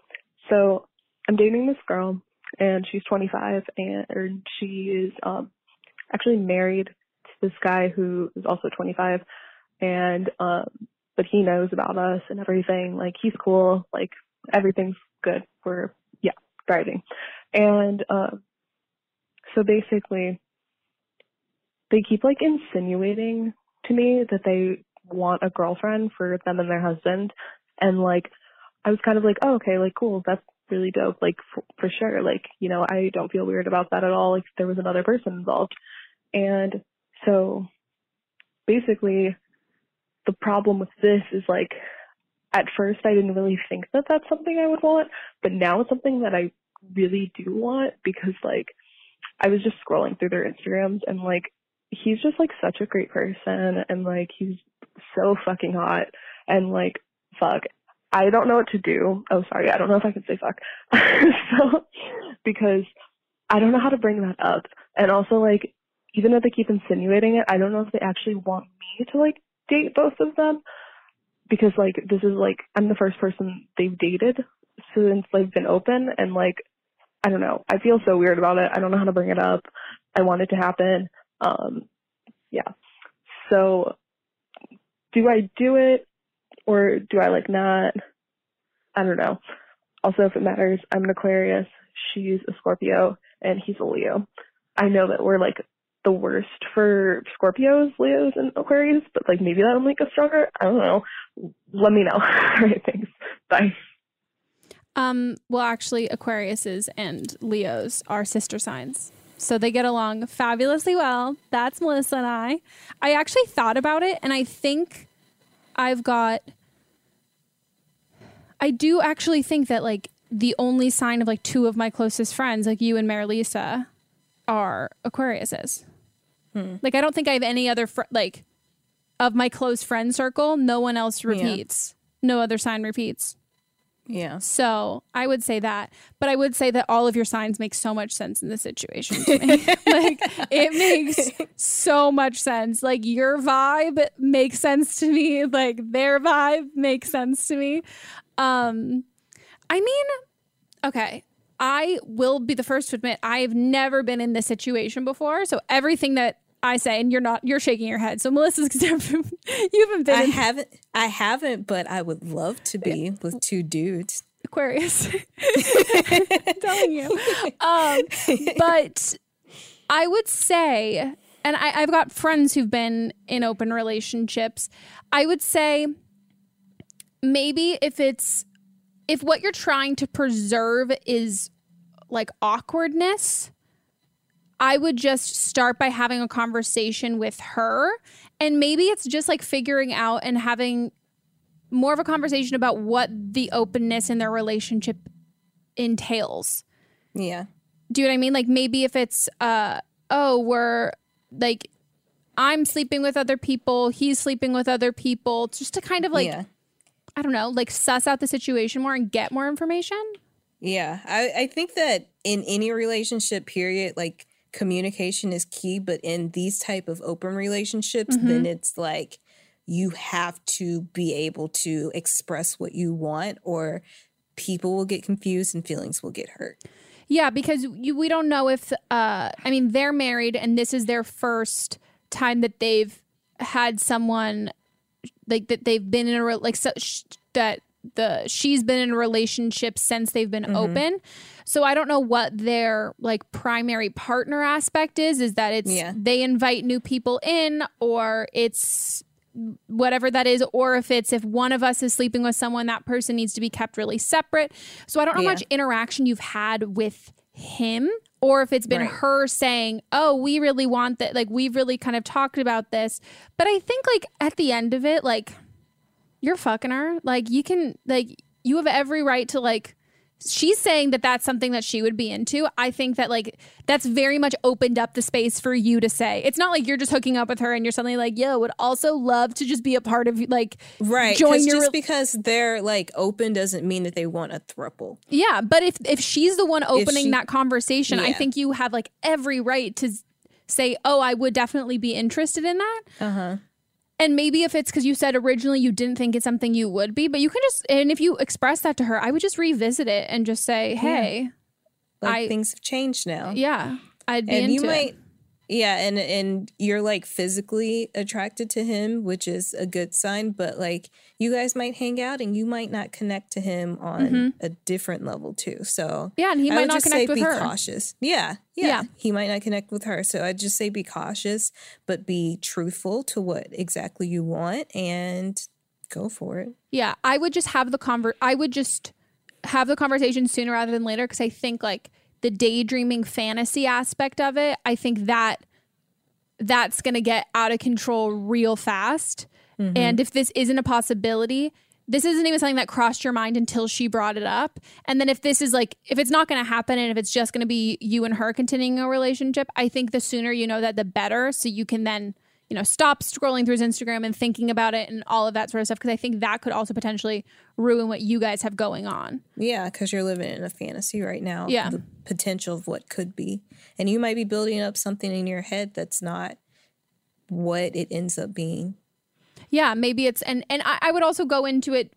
so I'm dating this girl and she's 25 and or she is um, actually married to this guy who is also 25 and um, but he knows about us and everything. Like he's cool, like everything's good. We're yeah, thriving. And um, so basically they keep like insinuating to me that they want a girlfriend for them and their husband. And like i was kind of like oh okay like cool that's really dope like for, for sure like you know i don't feel weird about that at all like there was another person involved. And so basically the problem with this is like at first i didn't really think that that's something i would want but now it's something that i really do want because like I was just scrolling through their Instagrams and like he's just like such a great person and like he's so fucking hot and like fuck I don't know what to do. Oh sorry, I don't know if I can say fuck. *laughs* so because I don't know how to bring that up. And also like even though they keep insinuating it, I don't know if they actually want me to like date both of them because like this is like I'm the first person they've dated since they've been open and like I don't know. I feel so weird about it. I don't know how to bring it up. I want it to happen. Um, yeah. So, do I do it or do I like not? I don't know. Also, if it matters, I'm an Aquarius. She's a Scorpio and he's a Leo. I know that we're like the worst for Scorpios, Leos, and Aquarius, but like maybe that'll make us stronger. I don't know. Let me know. All right, *laughs* thanks. Bye. Um, well, actually, Aquariuses and Leos are sister signs. So they get along fabulously well. That's Melissa and I. I actually thought about it and I think I've got I do actually think that like the only sign of like two of my closest friends, like you and Marilisa, are Aquariuses. Hmm. Like I don't think I have any other fr- like of my close friend circle, no one else Yeah. repeats. No other sign repeats. Yeah. So I would say that, but I would say that all of your signs make so much sense in this situation to me. *laughs* *laughs* like it makes so much sense. Like your vibe makes sense to me. Like their vibe makes sense to me. Um, I mean, okay. I will be the first to admit I've never been in this situation before. So everything that I say, and you're not, you're shaking your head. So Melissa's, *laughs* you haven't been I in haven't. I haven't, but I would love to be with two dudes. Aquarius. I'm *laughs* *laughs* telling you. Um, but I would say, and I, I've got friends who've been in open relationships. I would say maybe if it's if what you're trying to preserve is like awkwardness, I would just start by having a conversation with her. And maybe it's just like figuring out and having more of a conversation about what the openness in their relationship entails. Yeah. Do you know what I mean? Like maybe if it's uh oh, we're like I'm sleeping with other people, he's sleeping with other people, just to kind of like Yeah. I don't know, like suss out the situation more and get more information. Yeah, I, I think that in any relationship, period, like communication is key. But in these type of open relationships, then Mhm. it's like you have to be able to express what you want, or people will get confused and feelings will get hurt. Yeah, because you, we don't know if uh I mean they're married and this is their first time that they've had someone like that they've been in a like so, sh- that the she's been in a relationship since they've been Mhm. open. So I don't know what their like primary partner aspect is. Is that it's Yeah. they invite new people in, or it's whatever that is, or if it's if one of us is sleeping with someone, that person needs to be kept really separate. So I don't know how Yeah. much interaction you've had with him or if it's been Right. her saying, "Oh, we really want that." Like we've really kind of talked about this. But I think like at the end of it, like you're fucking her. Like you can like you have every right to like she's saying that that's something that she would be into. I think that like that's very much opened up the space for you to say. It's not like you're just hooking up with her and you're suddenly like, "Yo, would also love to just be a part of like Right. Join your just re- because they're like open doesn't mean that they want a thruple. Yeah, but if if she's the one opening she- that conversation, I think you have like every right to say, "Oh, I would definitely be interested in that." Uh huh. And maybe if it's because you said originally you didn't think it's something you would be, but you can just and if you express that to her, I would just revisit it and just say, "Hey, Like I things have changed now. yeah, I'd be and you it." Yeah and and you're like physically attracted to him which is a good sign but like you guys might hang out and you might not connect to him on Mhm. a different level too so Yeah, and he I might not connect with be her. cautious yeah, yeah Yeah. he might not connect with her so i'd just say be cautious but be truthful to what exactly you want and go for it Yeah, I would just have the conver I would just have the conversation sooner rather than later because I think like the daydreaming fantasy aspect of it, I think that that's going to get out of control real fast. Mhm. And if this isn't a possibility, this isn't even something that crossed your mind until she brought it up. And then if this is like if it's not going to happen and if it's just going to be you and her continuing a relationship, I think the sooner you know that the better so you can then you know, stop scrolling through his Instagram and thinking about it and all of that sort of stuff. Because I think that could also potentially ruin what you guys have going on. Yeah, because you're living in a fantasy right now. Yeah. The potential of what could be. And you might be building up something in your head that's not what it ends up being. Yeah, maybe it's and and I, I would also go into it,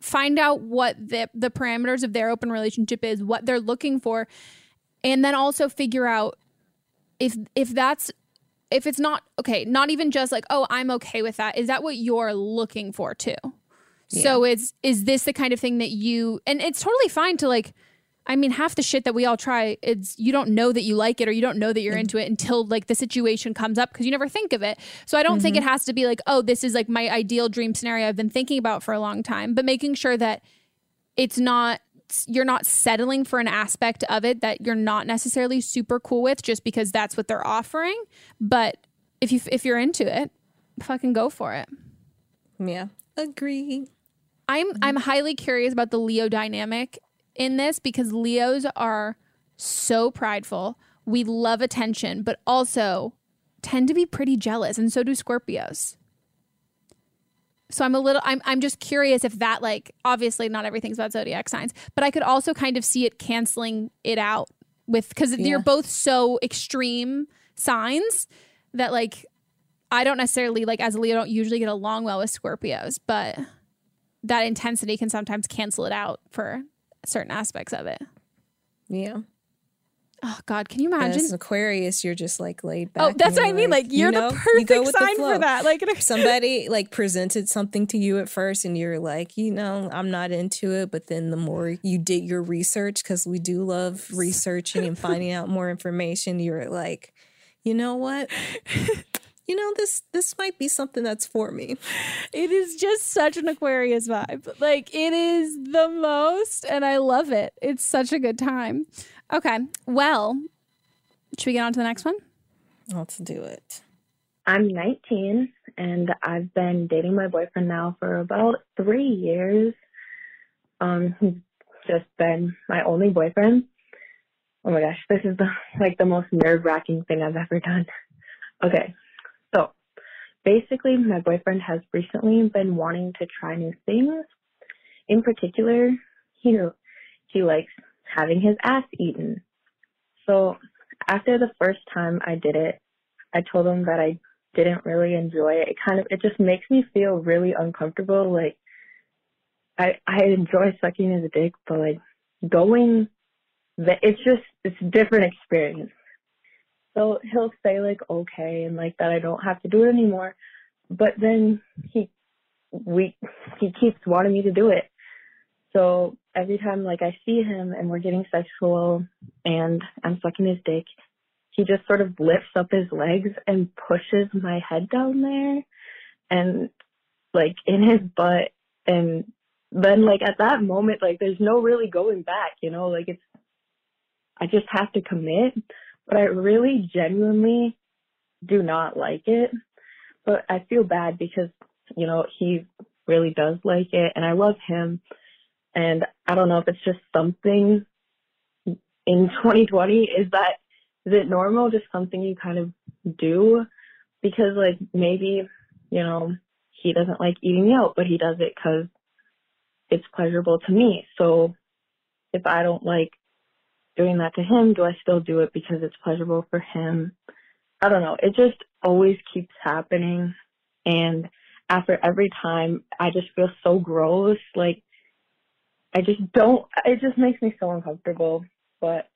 find out what the the parameters of their open relationship is, what they're looking for, and then also figure out if if that's if it's not okay, not even just like oh I'm okay with that. Is that what you're looking for too? So is is this the kind of thing that you and it's totally fine to like. I mean, half the shit that we all try, it's you don't know that you like it or you don't know that you're mm. into it until like the situation comes up because you never think of it. So I don't think it mm-hmm. has to be like, oh, this is like my ideal dream scenario I've been thinking about for a long time, but making sure that it's not you're not settling for an aspect of it that you're not necessarily super cool with just because that's what they're offering. But if you if you're into it, fucking go for it. Yeah. Agree. I'm I'm mm. highly curious about the Leo dynamic in this because Leos are so prideful. We love attention, but also tend to be pretty jealous, and so do Scorpios. So I'm a little I'm I'm just curious if that like obviously not everything's about zodiac signs, but I could also kind of see it canceling it out with because Yeah. you're both so extreme signs that like I don't necessarily like as a Leo don't usually get along well with Scorpios, but that intensity can sometimes cancel it out for certain aspects of it. Yeah. Oh God, can you imagine? As Aquarius, you're just like laid oh, back. Oh, that's what I mean. Like, you're the you go perfect with the sign for that. Like *laughs* somebody like presented something to you at first, and you're like, you know, I'm not into it. But then the more you did your research, because we do love researching and finding out more information, you're like, you know what? *laughs* You know this this might be something that's for me. It is just such an Aquarius vibe. Like it is the most, and I love it. It's such a good time. Okay, well, should we get on to the next one? Let's do it. I'm 19 and I've been dating my boyfriend now for about three years. Um, he's just been my only boyfriend. Oh my gosh, this is the like the most nerve wracking thing I've ever done. Okay, so basically, my boyfriend has recently been wanting to try new things. In particular, *laughs* you know, he likes having his ass eaten. So after the first time I did it, I told him that I didn't really enjoy it. It kind of it just makes me feel really uncomfortable. Like I I enjoy sucking his dick, but like going that it's just it's a different experience. So he'll say like okay and like that I don't have to do it anymore. But then he we he keeps wanting me to do it. So every time like I see him and we're getting sexual and I'm sucking his dick, he just sort of lifts up his legs and pushes my head down there and like in his butt and then like at that moment like there's no really going back, you know, like it's I just have to commit, but I really genuinely do not like it. But I feel bad because, you know, he really does like it and I love him. And I don't know if it's just something in *laughs* 2020 is that is it normal just something you kind of do? Because like maybe you know he doesn't like eating out but he does it because it's pleasurable to me. So if i don't like doing that to him do i still do it because it's pleasurable for him i don't know it just always keeps happening and after every time i just feel so gross like i just don't it just makes me so uncomfortable but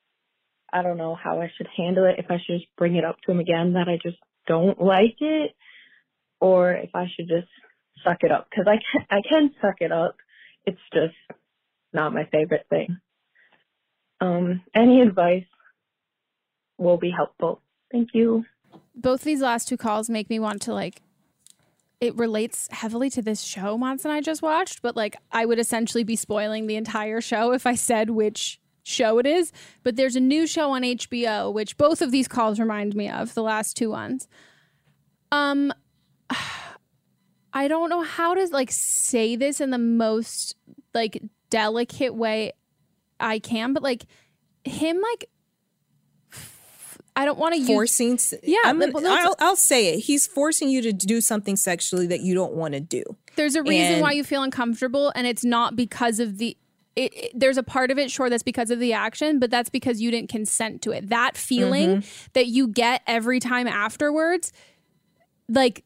I don't know how I should handle it. If I should just bring it up to him again that I just don't like it, or if I should just suck it up because I can I can suck it up. It's just not my favorite thing. Um, any advice will be helpful. Thank you. Both these last two calls make me want to like. It relates heavily to this show Mons and I just watched, but like I would essentially be spoiling the entire show if I said which show it is. But there's a new show on HBO, which both of these calls remind me of the last two ones. Um, *sighs* I don't know how to like say this in the most like delicate way I can, but like him like I don't want to use forcing. Yeah, I'm like, gonna- well, let's- I'll, I'll say it. He's forcing you to do something sexually that you don't want to do. There's a reason And- why you feel uncomfortable, and it's not because of the. It, it- there's a part of it, sure, that's because of the action, but that's because you didn't consent to it. That feeling Mhm. that you get every time afterwards, like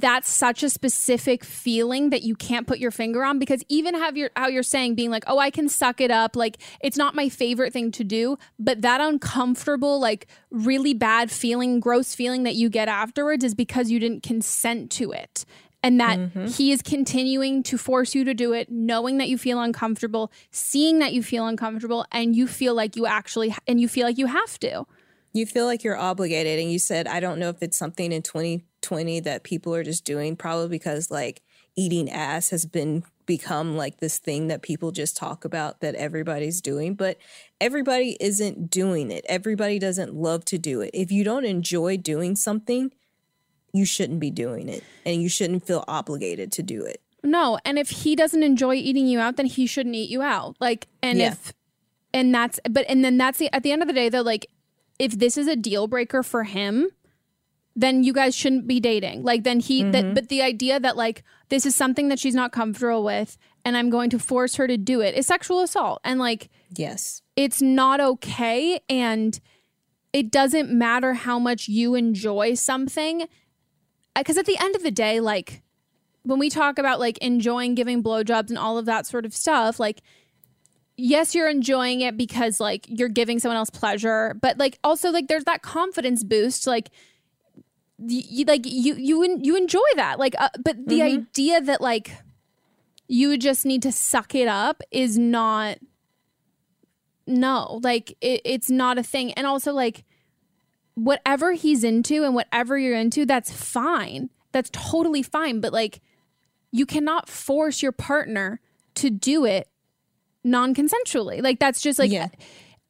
that's such a specific feeling that you can't put your finger on because even have your how you're saying being like oh I can suck it up like it's not my favorite thing to do but that uncomfortable like really bad feeling gross feeling that you get afterwards is because you didn't consent to it. And that mm-hmm. he is continuing to force you to do it knowing that you feel uncomfortable seeing that you feel uncomfortable and you feel like you actually and you feel like you have to. You feel like you're obligated, and you said, I don't know if it's something in 2020 that people are just doing, probably because like eating ass has been become like this thing that people just talk about that everybody's doing, but everybody isn't doing it. Everybody doesn't love to do it. If you don't enjoy doing something, you shouldn't be doing it, and you shouldn't feel obligated to do it. No, and if he doesn't enjoy eating you out, then he shouldn't eat you out. Like, and Yeah. if, and that's, but, and then that's the, at the end of the day, though, like, if this is a deal breaker for him, then you guys shouldn't be dating. Like, then he, Mm-hmm. that, but the idea that, like, this is something that she's not comfortable with and I'm going to force her to do it is sexual assault. And, like, Yes. it's not okay. And it doesn't matter how much you enjoy something. Because at the end of the day, like, when we talk about like enjoying giving blowjobs and all of that sort of stuff, like, yes, you're enjoying it because like you're giving someone else pleasure, but like also like there's that confidence boost, like. You, you like you you you enjoy that like uh, but the idea that like you just need to suck it up is not no like it, it's not a thing. And also like whatever he's into and whatever you're into that's fine. That's totally fine. But like you cannot force your partner to do it non-consensually. Like that's just like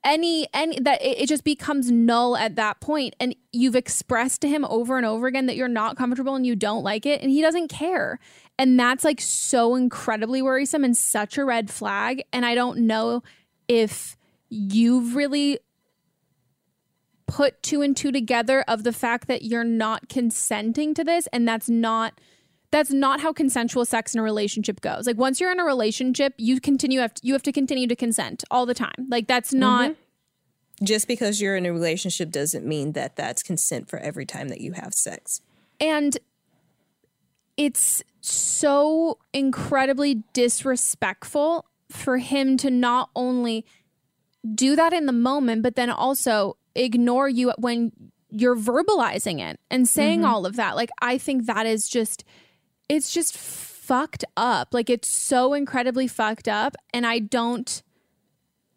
any any that it, it just becomes null at that point and you've expressed to him over and over again that you're not comfortable and you don't like it and he doesn't care. And that's like so incredibly worrisome and such a red flag and i don't know if you've really put two and two together of the fact that you're not consenting to this and that's not that's not how consensual sex in a relationship goes like once you're in a relationship you continue have to, you have to continue to consent all the time like that's not Just because you're in a relationship doesn't mean that that's consent for every time that you have sex. and it's so incredibly disrespectful for him to not only do that in the moment but then also ignore you when you're verbalizing it and saying Mhm. all of that like i think that is just it's just fucked up. Like it's so incredibly fucked up and I don't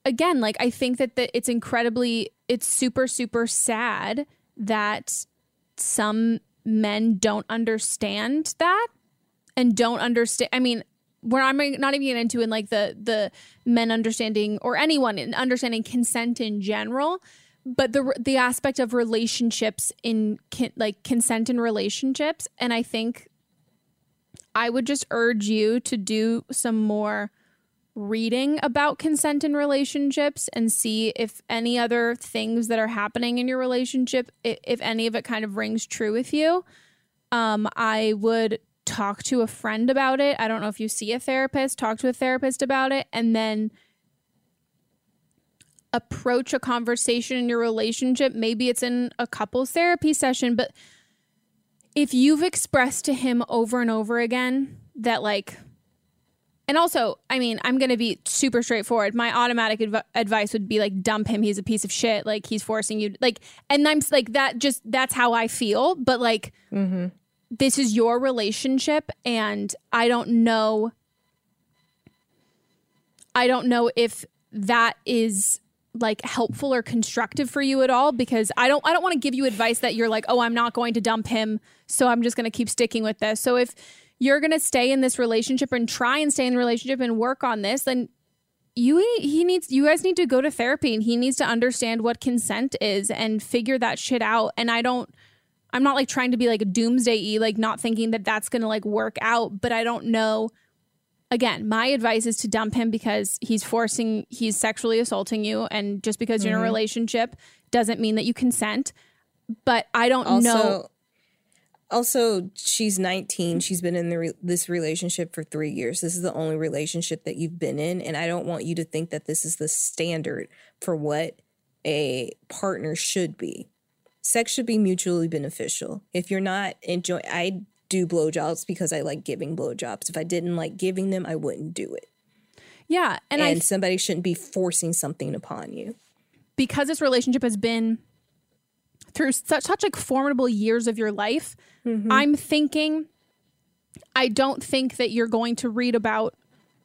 again, like I think that the, it's incredibly it's super super sad that some men don't understand that and don't understand I mean where I'm not even getting into in like the the men understanding or anyone in understanding consent in general, but the the aspect of relationships in like consent in relationships, and I think I would just urge you to do some more reading about consent in relationships and see if any other things that are happening in your relationship, if any of it kind of rings true with you. Um, I would talk to a friend about it. I don't know if you see a therapist, talk to a therapist about it, and then approach a conversation in your relationship. Maybe it's in a couples therapy session, but if you've expressed to him over and over again that, like, and also, I mean, I'm going to be super straightforward. My automatic adv- advice would be like, dump him. He's a piece of shit. Like, he's forcing you. Like, and I'm like, that just, that's how I feel. But like, mm-hmm. this is your relationship. And I don't know. I don't know if that is like helpful or constructive for you at all because I don't I don't want to give you advice that you're like, "Oh, I'm not going to dump him, so I'm just going to keep sticking with this." So if you're going to stay in this relationship and try and stay in the relationship and work on this, then you he needs you guys need to go to therapy and he needs to understand what consent is and figure that shit out. And I don't I'm not like trying to be like a doomsday like not thinking that that's going to like work out, but I don't know again, my advice is to dump him because he's forcing, he's sexually assaulting you. And just because you're in a Mhm. relationship doesn't mean that you consent. But I don't also, know. Also, she's 19. She's been in the re- this relationship for three years. This is the only relationship that you've been in, and I don't want you to think that this is the standard for what a partner should be. Sex should be mutually beneficial. If you're not enjoying, I do blowjobs because I like giving blowjobs. If I didn't like giving them, I wouldn't do it. Yeah. And, And, I, somebody shouldn't be forcing something upon you. because this relationship has been through such, such like formidable years of your life, mm-hmm. I'm thinking, I don't think that you're going to read about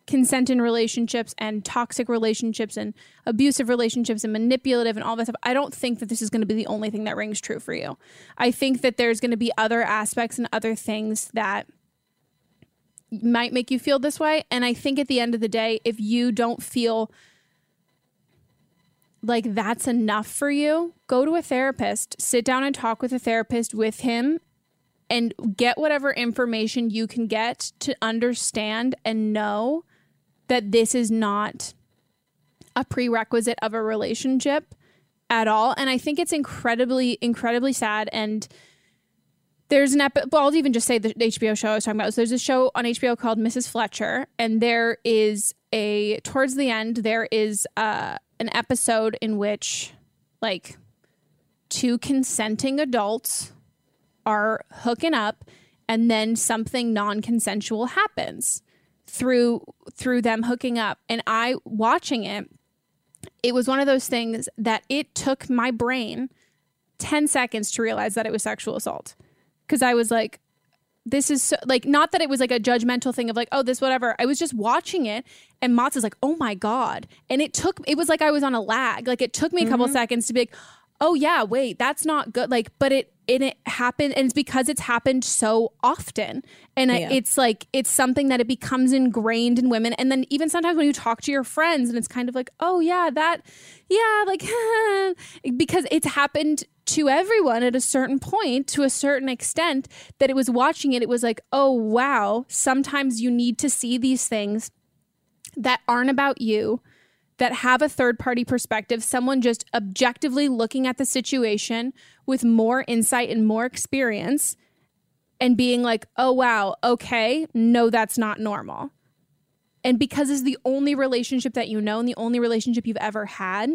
consent in relationships and toxic relationships and abusive relationships and manipulative and all that stuff. I don't think that this is going to be the only thing that rings true for you. I think that there's going to be other aspects and other things that might make you feel this way. And I think at the end of the day, if you don't feel like that's enough for you, go to a therapist, sit down and talk with a therapist with him and get whatever information you can get to understand and know that this is not a prerequisite of a relationship at all. And I think it's incredibly, incredibly sad. And there's an episode, well, I'll even just say the HBO show I was talking about. So there's a show on HBO called Mrs. Fletcher, and there is a, towards the end, there is uh, an episode in which, like, two consenting adults are hooking up and then something non-consensual happens through through them hooking up. And i watching it it was one of those things that it took my brain 10 seconds to realize that it was sexual assault. Because i was like this is so, like not that it was like a judgmental thing of like oh this whatever. I was just watching it and Mott's is like oh my god. And it took it was like i was on a lag. Like it took me a couple Mhm. seconds to be like oh yeah wait that's not good. Like but it and it happened and it's because it's happened so often and Yeah. it's like it's something that it becomes ingrained in women and then even sometimes when you talk to your friends and it's kind of like oh yeah that yeah like *laughs* because it's happened to everyone at a certain point to a certain extent that it was watching it it was like oh wow sometimes you need to see these things that aren't about you that have a third party perspective, someone just objectively looking at the situation with more insight and more experience and being like, oh, wow, okay, no, that's not normal. And because it's the only relationship that you know and the only relationship you've ever had,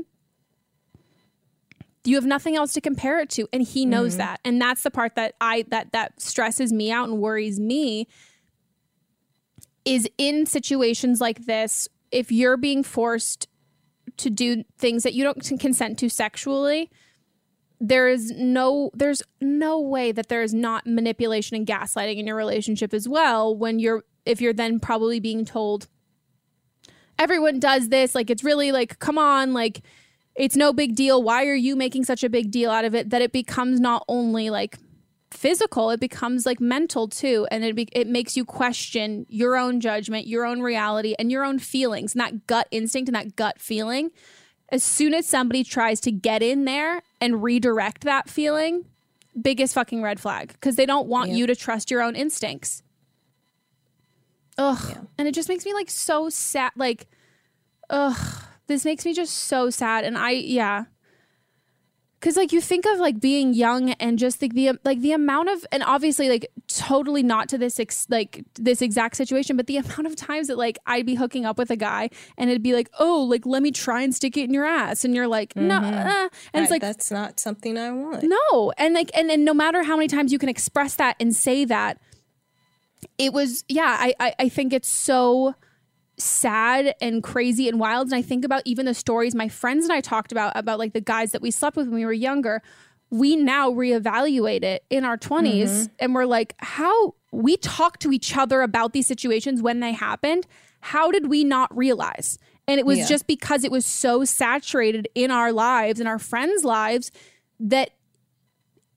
you have nothing else to compare it to. And he knows Mhm. that. And that's the part that I that that stresses me out and worries me is in situations like this, if you're being forced to do things that you don't consent to sexually, there is no there's no way that there is not manipulation and gaslighting in your relationship as well when you're if you're then probably being told everyone does this, like it's really like come on, like it's no big deal. Why are you making such a big deal out of it? That it becomes not only like physical, it becomes like mental too, and it be- it makes you question your own judgment, your own reality, and your own feelings, and that gut instinct and that gut feeling. As soon as somebody tries to get in there and redirect that feeling, biggest fucking red flag because they don't want Yep. you to trust your own instincts. Ugh. And it just makes me like so sad. Like, ugh. This makes me just so sad. And I, yeah. Cause like you think of like being young and just like the like the amount of and obviously like totally not to this ex, like this exact situation, but the amount of times that like I'd be hooking up with a guy and it'd be like, oh, like let me try and stick it in your ass, and you're like, no, Mhm. uh, and it's like that's not something I want. no, and like, and and no matter how many times you can express that and say that, it was yeah. I I, I think it's so sad and crazy and wild. And I think about even the stories my friends and I talked about about like the guys that we slept with when we were younger. We now reevaluate it in our 20s Mhm. and we're like, how we talk to each other about these situations when they happened. How did we not realize? And it was Yeah. just because it was so saturated in our lives and our friends' lives that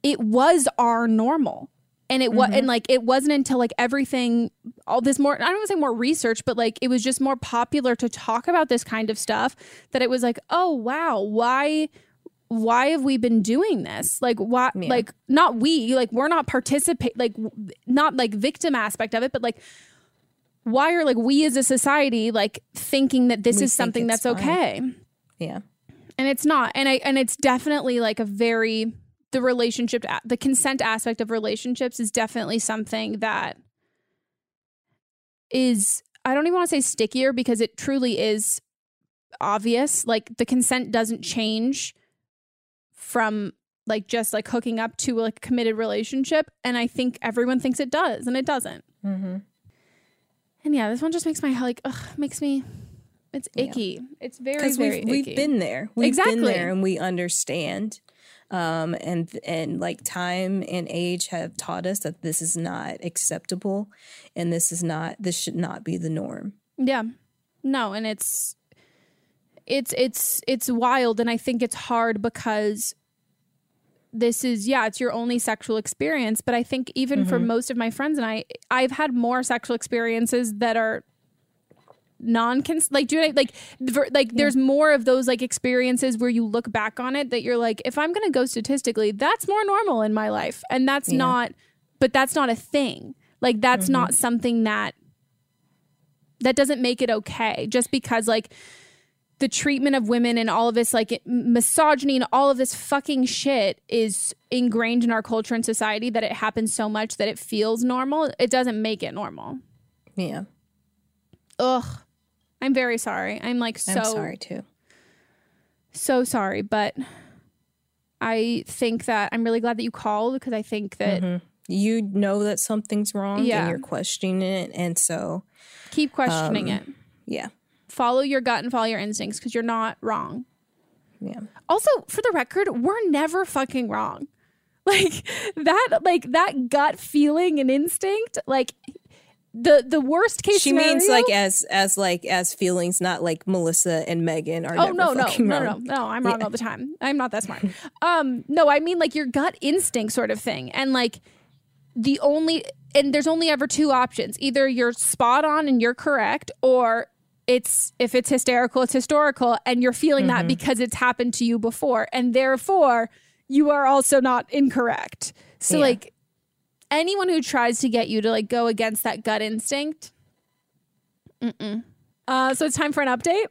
it was our normal and it was Mhm. and like it wasn't until like everything all this more i don't want to say more research but like it was just more popular to talk about this kind of stuff that it was like oh wow why why have we been doing this like why like not we like we're not participate like not like victim aspect of it but like why are like we as a society like thinking that this We is something that's fine. okay Yeah. and it's not and i and it's definitely like a very the relationship the consent aspect of relationships is definitely something that is i don't even want to say stickier because it truly is obvious like the consent doesn't change from like just like hooking up to like a committed relationship and i think everyone thinks it does and it doesn't. Mm-hmm. and yeah this one just makes my like ugh, makes me it's icky. It's very very we've, we've been there. We've exactly been there and we understand um and and like time and age have taught us that this is not acceptable and this is not this should not be the norm Yeah. No, and it's it's it's it's wild and I think it's hard because this is yeah, it's your only sexual experience, but I think even for Mhm. most of my friends and I I've had more sexual experiences that are non like do you like like there's more of those like experiences where you look back on it that you're like if I'm going to go statistically that's more normal in my life. And that's Yeah. not but that's not a thing. Like that's Mhm. not something that that doesn't make it okay just because like the treatment of women and all of this like misogyny and all of this fucking shit is ingrained in our culture and society that it happens so much that it feels normal. It doesn't make it normal. Yeah. Ugh i'm very sorry i'm like so i'm sorry too so sorry but i think that i'm really glad that you called because i think that Mhm. you know that something's wrong Yeah. and you're questioning it and so keep questioning um, it yeah follow your gut and follow your instincts because you're not wrong yeah Also, for the record, we're never fucking wrong. *laughs* Like that, like that gut feeling and instinct, like the the worst case. she means like as as like as feelings not like melissa and megan are Oh no no no no wrong. no! I'm wrong all the time. I'm not that smart. um, no, I mean like your gut instinct sort of thing, and like the only and there's only ever two options: either you're spot on and you're correct, or it's if it's hysterical, it's historical, and you're feeling that Mhm. because it's happened to you before, and therefore you are also not incorrect. So Yeah. like anyone who tries to get you to like go against that gut instinct. Mm-mm. Uh, so it's time for an update.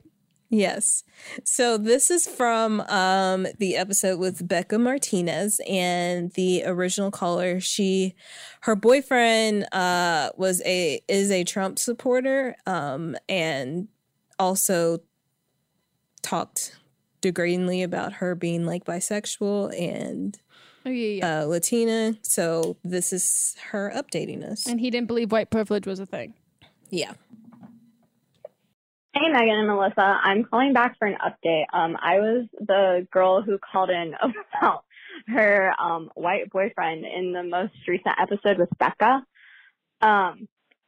Yes. So this is from um the episode with Becca Martinez and the original caller she her boyfriend uh was a is a Trump supporter um and also talked degradingly about her being like bisexual and Oh, yeah, yeah. uh Latina. So this is her updating us. And he didn't believe white privilege was a thing. Yeah. Hey, Megan and Melissa. I'm calling back for an update. Um, I was the girl who called in *laughs* about her um, white boyfriend in the most recent episode with Becca. Um,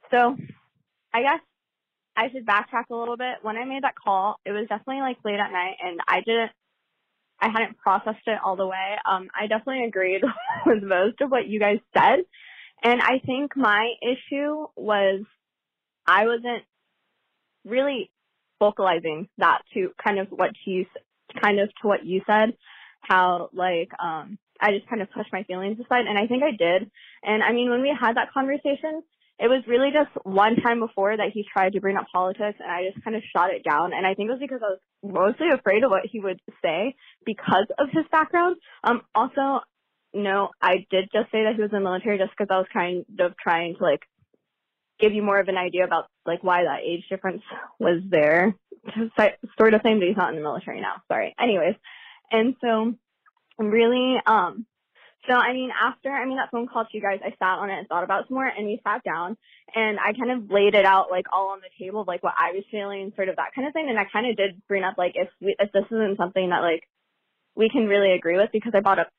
so I guess I should backtrack a little bit. When I made that call, it was definitely like late at night and I didn't I hadn't processed it all the way. Um, I definitely agreed *laughs* with most of what you guys said. And I think my issue was I wasn't really vocalizing that to kind of what you kind of to what you said, how like um I just kind of pushed my feelings aside and I think I did. And I mean when we had that conversation, it was really just one time before that he tried to bring up politics and I just kind of shot it down. And I think it was because I was mostly afraid of what he would say because of his background. Um, also, no, I did just say that he was in the military just because I was kind of trying to like give you more of an idea about like why that age difference was there. *laughs* Sort of thing, but he's not in the military now. Sorry. Anyways, and so really, um, so, I mean, after, I mean, that phone call to you guys, I sat on it and thought about some more and we sat down and I kind of laid it out like all on the table, like what I was feeling, sort of that kind of thing. And I kind of did bring up like if we, if this isn't something that like we can really agree with because I brought up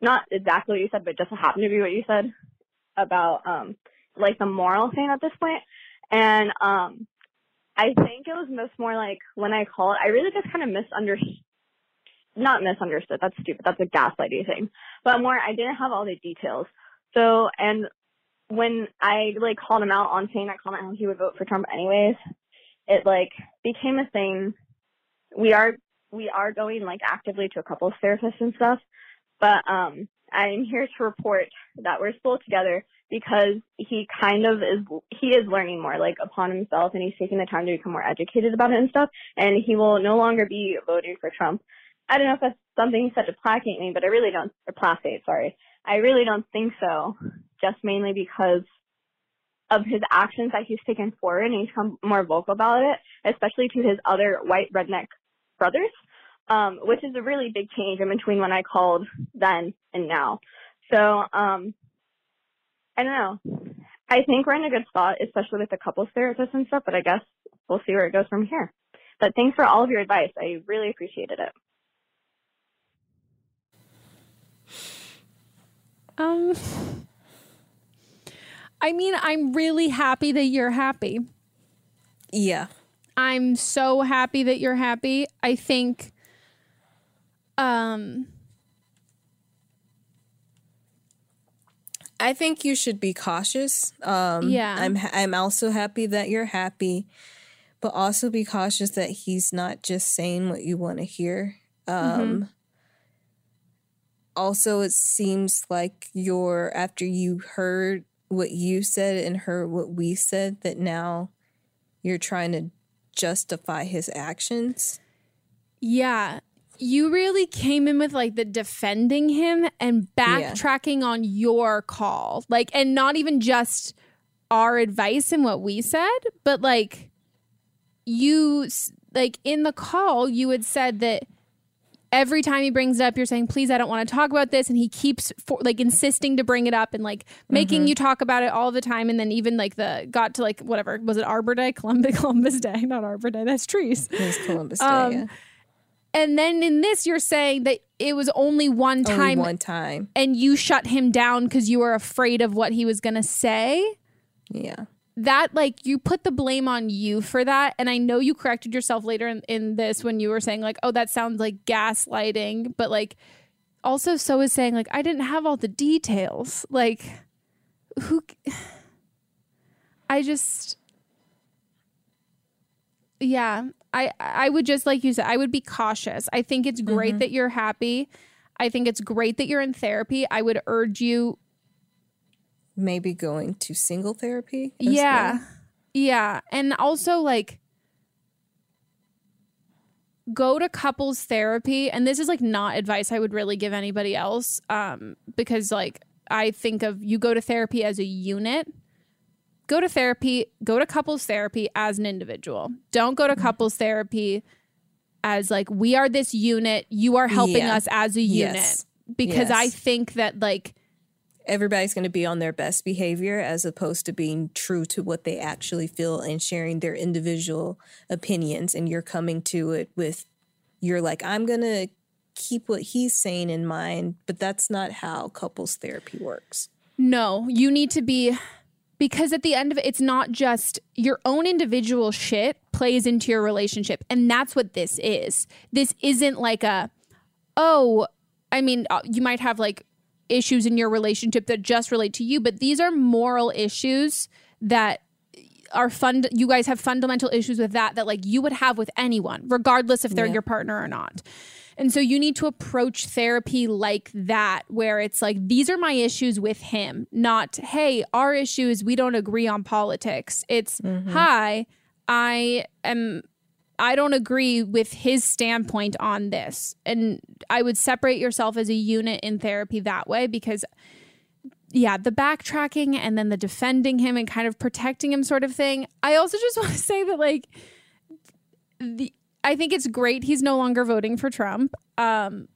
not exactly what you said, but just happened to be what you said about, um, like the moral thing at this point. And, um, I think it was most more like when I called, I really just kind of misunderstood not misunderstood. That's stupid. That's a gaslighting thing. But more, I didn't have all the details. So, and when I like called him out on saying that comment how he would vote for Trump anyways, it like became a thing. We are we are going like actively to a couple of therapists and stuff, but um, I'm here to report that we're still together because he kind of is he is learning more like upon himself and he's taking the time to become more educated about it and stuff and he will no longer be voting for Trump I don't know if that's something he said to placate me, but I really don't, or placate, sorry. I really don't think so, just mainly because of his actions that he's taken forward and he's become more vocal about it, especially to his other white redneck brothers, um, which is a really big change in between when I called then and now. So, um, I don't know. I think we're in a good spot, especially with the couples therapist and stuff, but I guess we'll see where it goes from here. But thanks for all of your advice. I really appreciated it. Um, I mean, I'm really happy that you're happy. Yeah. I'm so happy that you're happy. I think um I think you should be cautious. Um Yeah. I'm I'm also happy that you're happy, but also be cautious that he's not just saying what you want to hear. Um Mhm. Also it seems like you're after you heard what you said and heard what we said that now you're trying to justify his actions. Yeah. You really came in with like the defending him and backtracking on your call. Like, and not even just our advice and what we said, but like you, like in the call, you had said that every time he brings it up, you're saying, please, I don't want to talk about this. And he keeps for, like insisting to bring it up and like making Mhm. you talk about it all the time. And then even like the got to like whatever, was it Arbor Day? *laughs* Columbus, Columbus Day, not Arbor Day. That's trees. It's Columbus Day, Um, yeah. And then in this, you're saying that it was only one Only time, one time. and you shut him down because you were afraid of what he was going to say. Yeah. That, like, you put the blame on you for that. And I know you corrected yourself later in, in this when you were saying, like, oh, that sounds like gaslighting. But, like, also, so is saying, like, I didn't have all the details. Like, who. *sighs* I just. Yeah, I I would just like you said, I would be cautious. I think it's great Mhm. that you're happy. I think it's great that you're in therapy. I would urge you Maybe going to single therapy. yeah. well. Yeah. And also like go to couples therapy and this is like not advice I would really give anybody else um because like I think of you go to therapy as a unit. Go to therapy, go to couples therapy as an individual. Don't go to Mm-hmm. couples therapy as like we are this unit, you are helping Yeah. us as a unit Yes. because I think that like everybody's going to be on their best behavior as opposed to being true to what they actually feel and sharing their individual opinions and you're coming to it with you're like I'm going to keep what he's saying in mind but that's not how couples therapy works No, you need to be because at the end of it, it's not just your own individual shit plays into your relationship. And that's what this is. This isn't like a, oh, I mean, uh, you might have like issues in your relationship that just relate to you, but these are moral issues that are fund you guys have fundamental issues with that that like you would have with anyone regardless if they're Yeah. your partner or not. And so you need to approach therapy like that where it's like these are my issues with him not hey our issue is we don't agree on politics. It's mm-hmm. hi i am I don't agree with his standpoint on this. And I would separate yourself as a unit in therapy that way because yeah, the backtracking and then the defending him and kind of protecting him sort of thing. I also just *laughs* want to say that like the I think it's great he's no longer voting for Trump. Um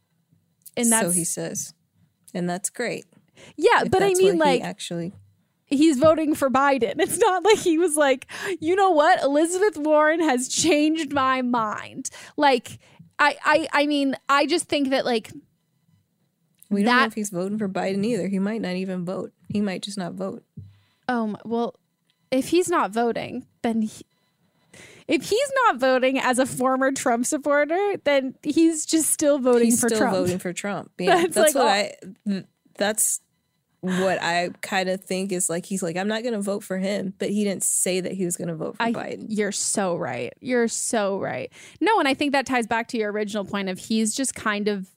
and that's so he says, and that's great. Yeah, If but I mean like actually he's voting for Biden. *laughs* It's not like he was like, you know what, Elizabeth Warren has changed my mind. Like, I, I, I mean, I just think that like we don't know if he's voting for Biden either. He might not even vote. He might just not vote. Oh my, well, if he's not voting, then he, if he's not voting as a former Trump supporter, then he's just still voting he's for still Trump. voting for *laughs* Trump. Yeah, That's that's, like what I. That's what I kind of think is like he's like I'm not going to vote for him, but he didn't say that he was going to vote for I, Biden. You're so right. You're so right. No, and I think that ties back to your original point of he's just kind of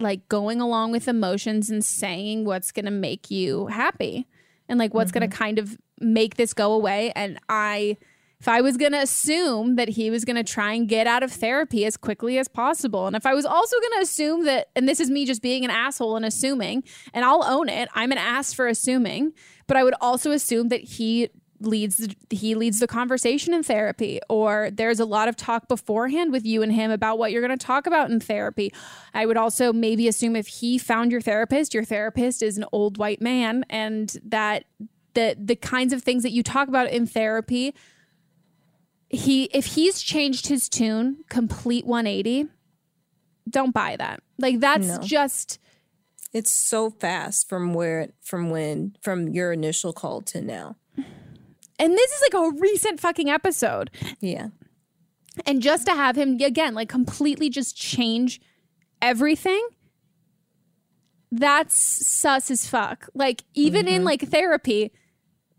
like going along with emotions and saying what's going to make you happy and like what's going to mm-hmm. kind of make this go away and I if I was going to assume that he was going to try and get out of therapy as quickly as possible and if I was also going to assume that and this is me just being an asshole and assuming and I'll own it I'm an ass for assuming but I would also assume that he leads the, he leads the conversation in therapy or there's a lot of talk beforehand with you and him about what you're going to talk about in therapy. I would also maybe assume if he found your therapist your therapist is an old white man and that the the kinds of things that you talk about in therapy he if he's changed his tune complete 180 don't buy that like that's No. just It's so fast from where from when from your initial call to now. and this is like a recent fucking episode Yeah. and just to have him again like completely just change everything that's sus as fuck like even in mm-hmm. like therapy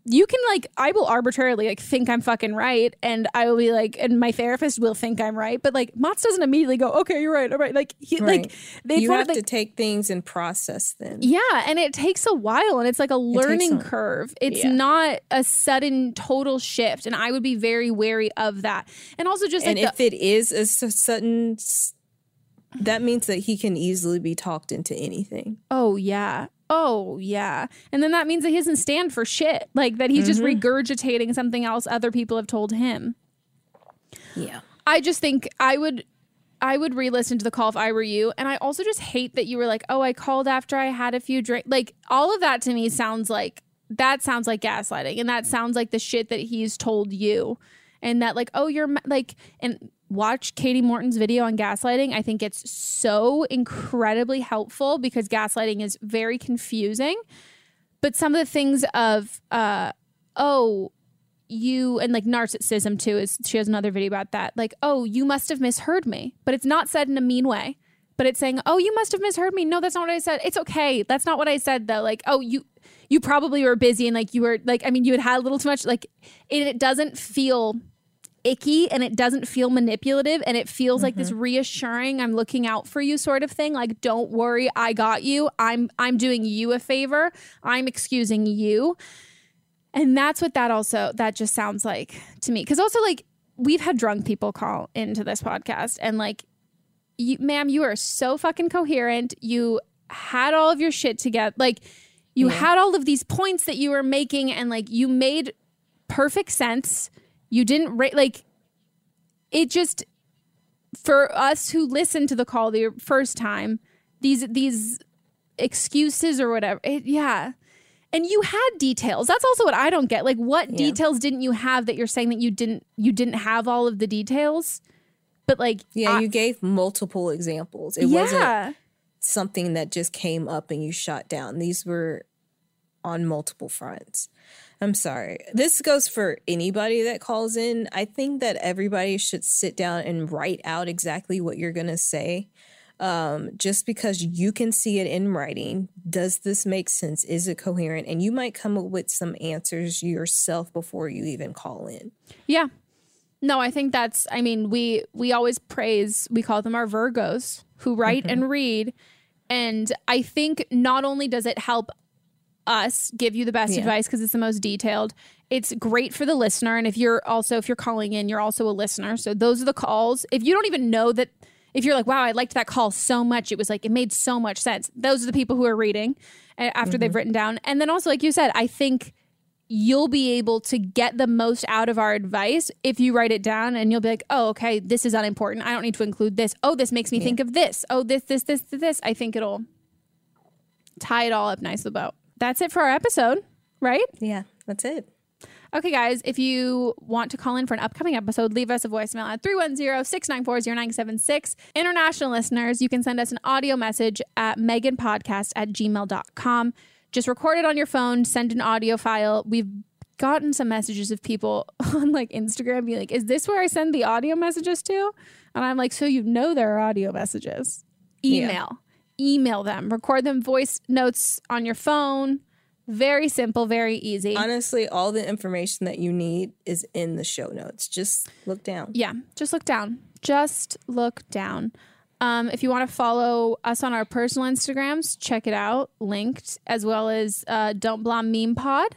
you can like i will arbitrarily like think i'm fucking right and i will be like and my therapist will think i'm right but like Mats doesn't immediately go okay you're right all right like he Right. like they you have of the- to take things and process them. yeah, and it takes a while and it's like a learning some- curve. It's yeah. not a sudden total shift and I would be very wary of that. And also just and like if it is a s- sudden, that means that he can easily be talked into anything. Oh yeah. Oh yeah. And then that means that he doesn't stand for shit. Like that he's just Mhm. regurgitating something else other people have told him. Yeah. I just think I would I would re-listen to the call if I were you. And I also just hate that you were like, "Oh, I called after I had a few drinks." Like all of that to me sounds like that sounds like gaslighting and that sounds like the shit that he's told you. And that like, "Oh, you're like and watch Kati Morton's video on gaslighting. I think it's so incredibly helpful because gaslighting is very confusing. But some of the things of uh oh, you and like narcissism too is she has another video about that. Like oh you must have misheard me. But it's not said in a mean way. But it's saying oh you must have misheard me. No that's not what i said. It's okay. That's not what i said though. Like oh you you probably were busy and like you were like i mean you had had a little too much. Like it, it doesn't feel icky and it doesn't feel manipulative and it feels like this mm-hmm. reassuring i'm looking out for you sort of thing. Like don't worry i got you. I'm i'm doing you a favor. I'm excusing you. And that's what that also that just sounds like to me. Because also like we've had drunk people call into this podcast and like you ma'am you are so fucking coherent. You had all of your shit together like you had all of these points that you were making and like you made perfect sense you didn't ra- like it just for us who listened to the call the first time these these excuses or whatever it, yeah and you had details that's also what i don't get like what Yeah. details didn't you have that you're saying that you didn't you didn't have all of the details but like Yeah, I- you gave multiple examples. It Yeah. wasn't something that just came up and you shot down. These were on multiple fronts. I'm sorry. This goes for anybody that calls in. I think that everybody should sit down and write out exactly what you're going to say. Um, just because you can see it in writing, does this make sense? Is it coherent? And you might come up with some answers yourself before you even call in. Yeah. No, I think that's I mean, we we always praise, we call them our Virgos who write Mhm. and read. And I think not only does it help us give you the best Yeah. advice because it's the most detailed, it's great for the listener. And if you're also if you're calling in, you're also a listener. So those are the calls. If you don't even know that if you're like, wow, I liked that call so much, it was like it made so much sense. Those are the people who are reading after they've Mhm. written down. And then also, like you said, I think you'll be able to get the most out of our advice if you write it down and you'll be like, oh, okay, this is unimportant. I don't need to include this. Oh, this makes me think of this. Oh, this, this, this, this, this. I think it'll tie it all up nice about. That's it for our episode, right? Yeah, that's it. Okay, guys, if you want to call in for an upcoming episode, leave us a voicemail at 310-694-0976. International listeners, you can send us an audio message at meganpodcast at gmail.com. Just record it on your phone, send an audio file. We've gotten some messages of people *laughs* on like Instagram being like, is this where I send the audio messages to? And I'm like, so you know there are audio messages. Yeah. Email. Them. Record them voice notes on your phone. Very simple, very easy. Honestly, all the information that you need is in the show notes. Just look down. Yeah, just look down. Just look down. Um, if you want to follow us on our personal Instagrams, check it out, linked, as well as uh, Don't Blame Me Pod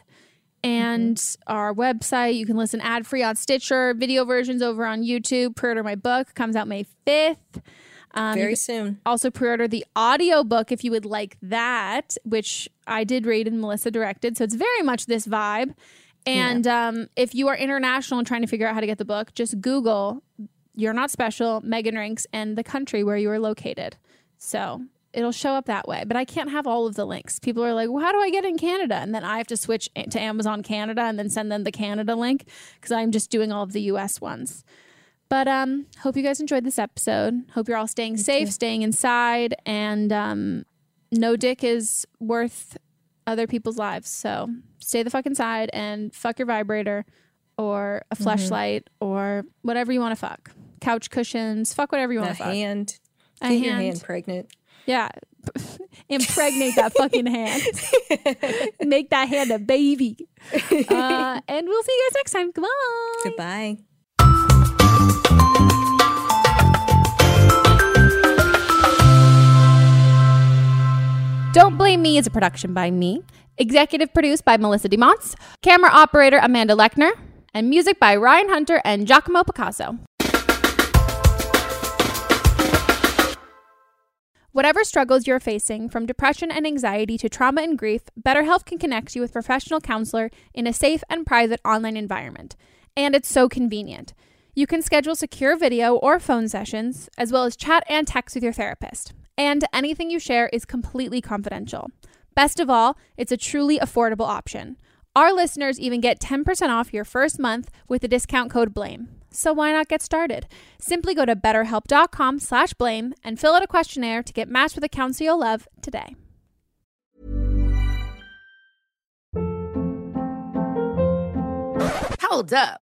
and our website. You can listen ad free on Stitcher, video versions over on YouTube. Pre order my book, comes out May 5th. Um, Very soon. Also, pre order the audio book if you would like that, which I did read and Melissa directed. So it's very much this vibe. And um, if you are international and trying to figure out how to get the book, just Google You're Not Special, Megan Rinks, and the country where you are located. So it'll show up that way. But I can't have all of the links. People are like, well, how do I get in Canada? And then I have to switch to Amazon Canada and then send them the Canada link because I'm just doing all of the US ones. But um, hope you guys enjoyed this episode. Hope you're all staying safe, staying inside, and um, no dick is worth other people's lives. So stay the fuck inside and fuck your vibrator or a Mhm. fleshlight or whatever you want to fuck. Couch cushions, fuck whatever you want to fuck. hand. A Get your hand. hand pregnant. Yeah. *laughs* Impregnate that fucking hand. *laughs* Make that hand a baby. Uh, and we'll see you guys next time. Goodbye. Goodbye. Don't Blame Me is a production by me, executive produced by Melissa DeMonts, camera operator Amanda Lechner, and music by Ryan Hunter and Giacomo Picasso. Whatever struggles you're facing, from depression and anxiety to trauma and grief, BetterHelp can connect you with professional counselor in a safe and private online environment. And it's so convenient. You can schedule secure video or phone sessions, as well as chat and text with your therapist. And anything you share is completely confidential. Best of all, it's a truly affordable option. Our listeners even get 10% off your first month with the discount code BLAME. So why not get started? Simply go to betterhelp.com slash blame and fill out a questionnaire to get matched with a counselor you'll love today. Hold up.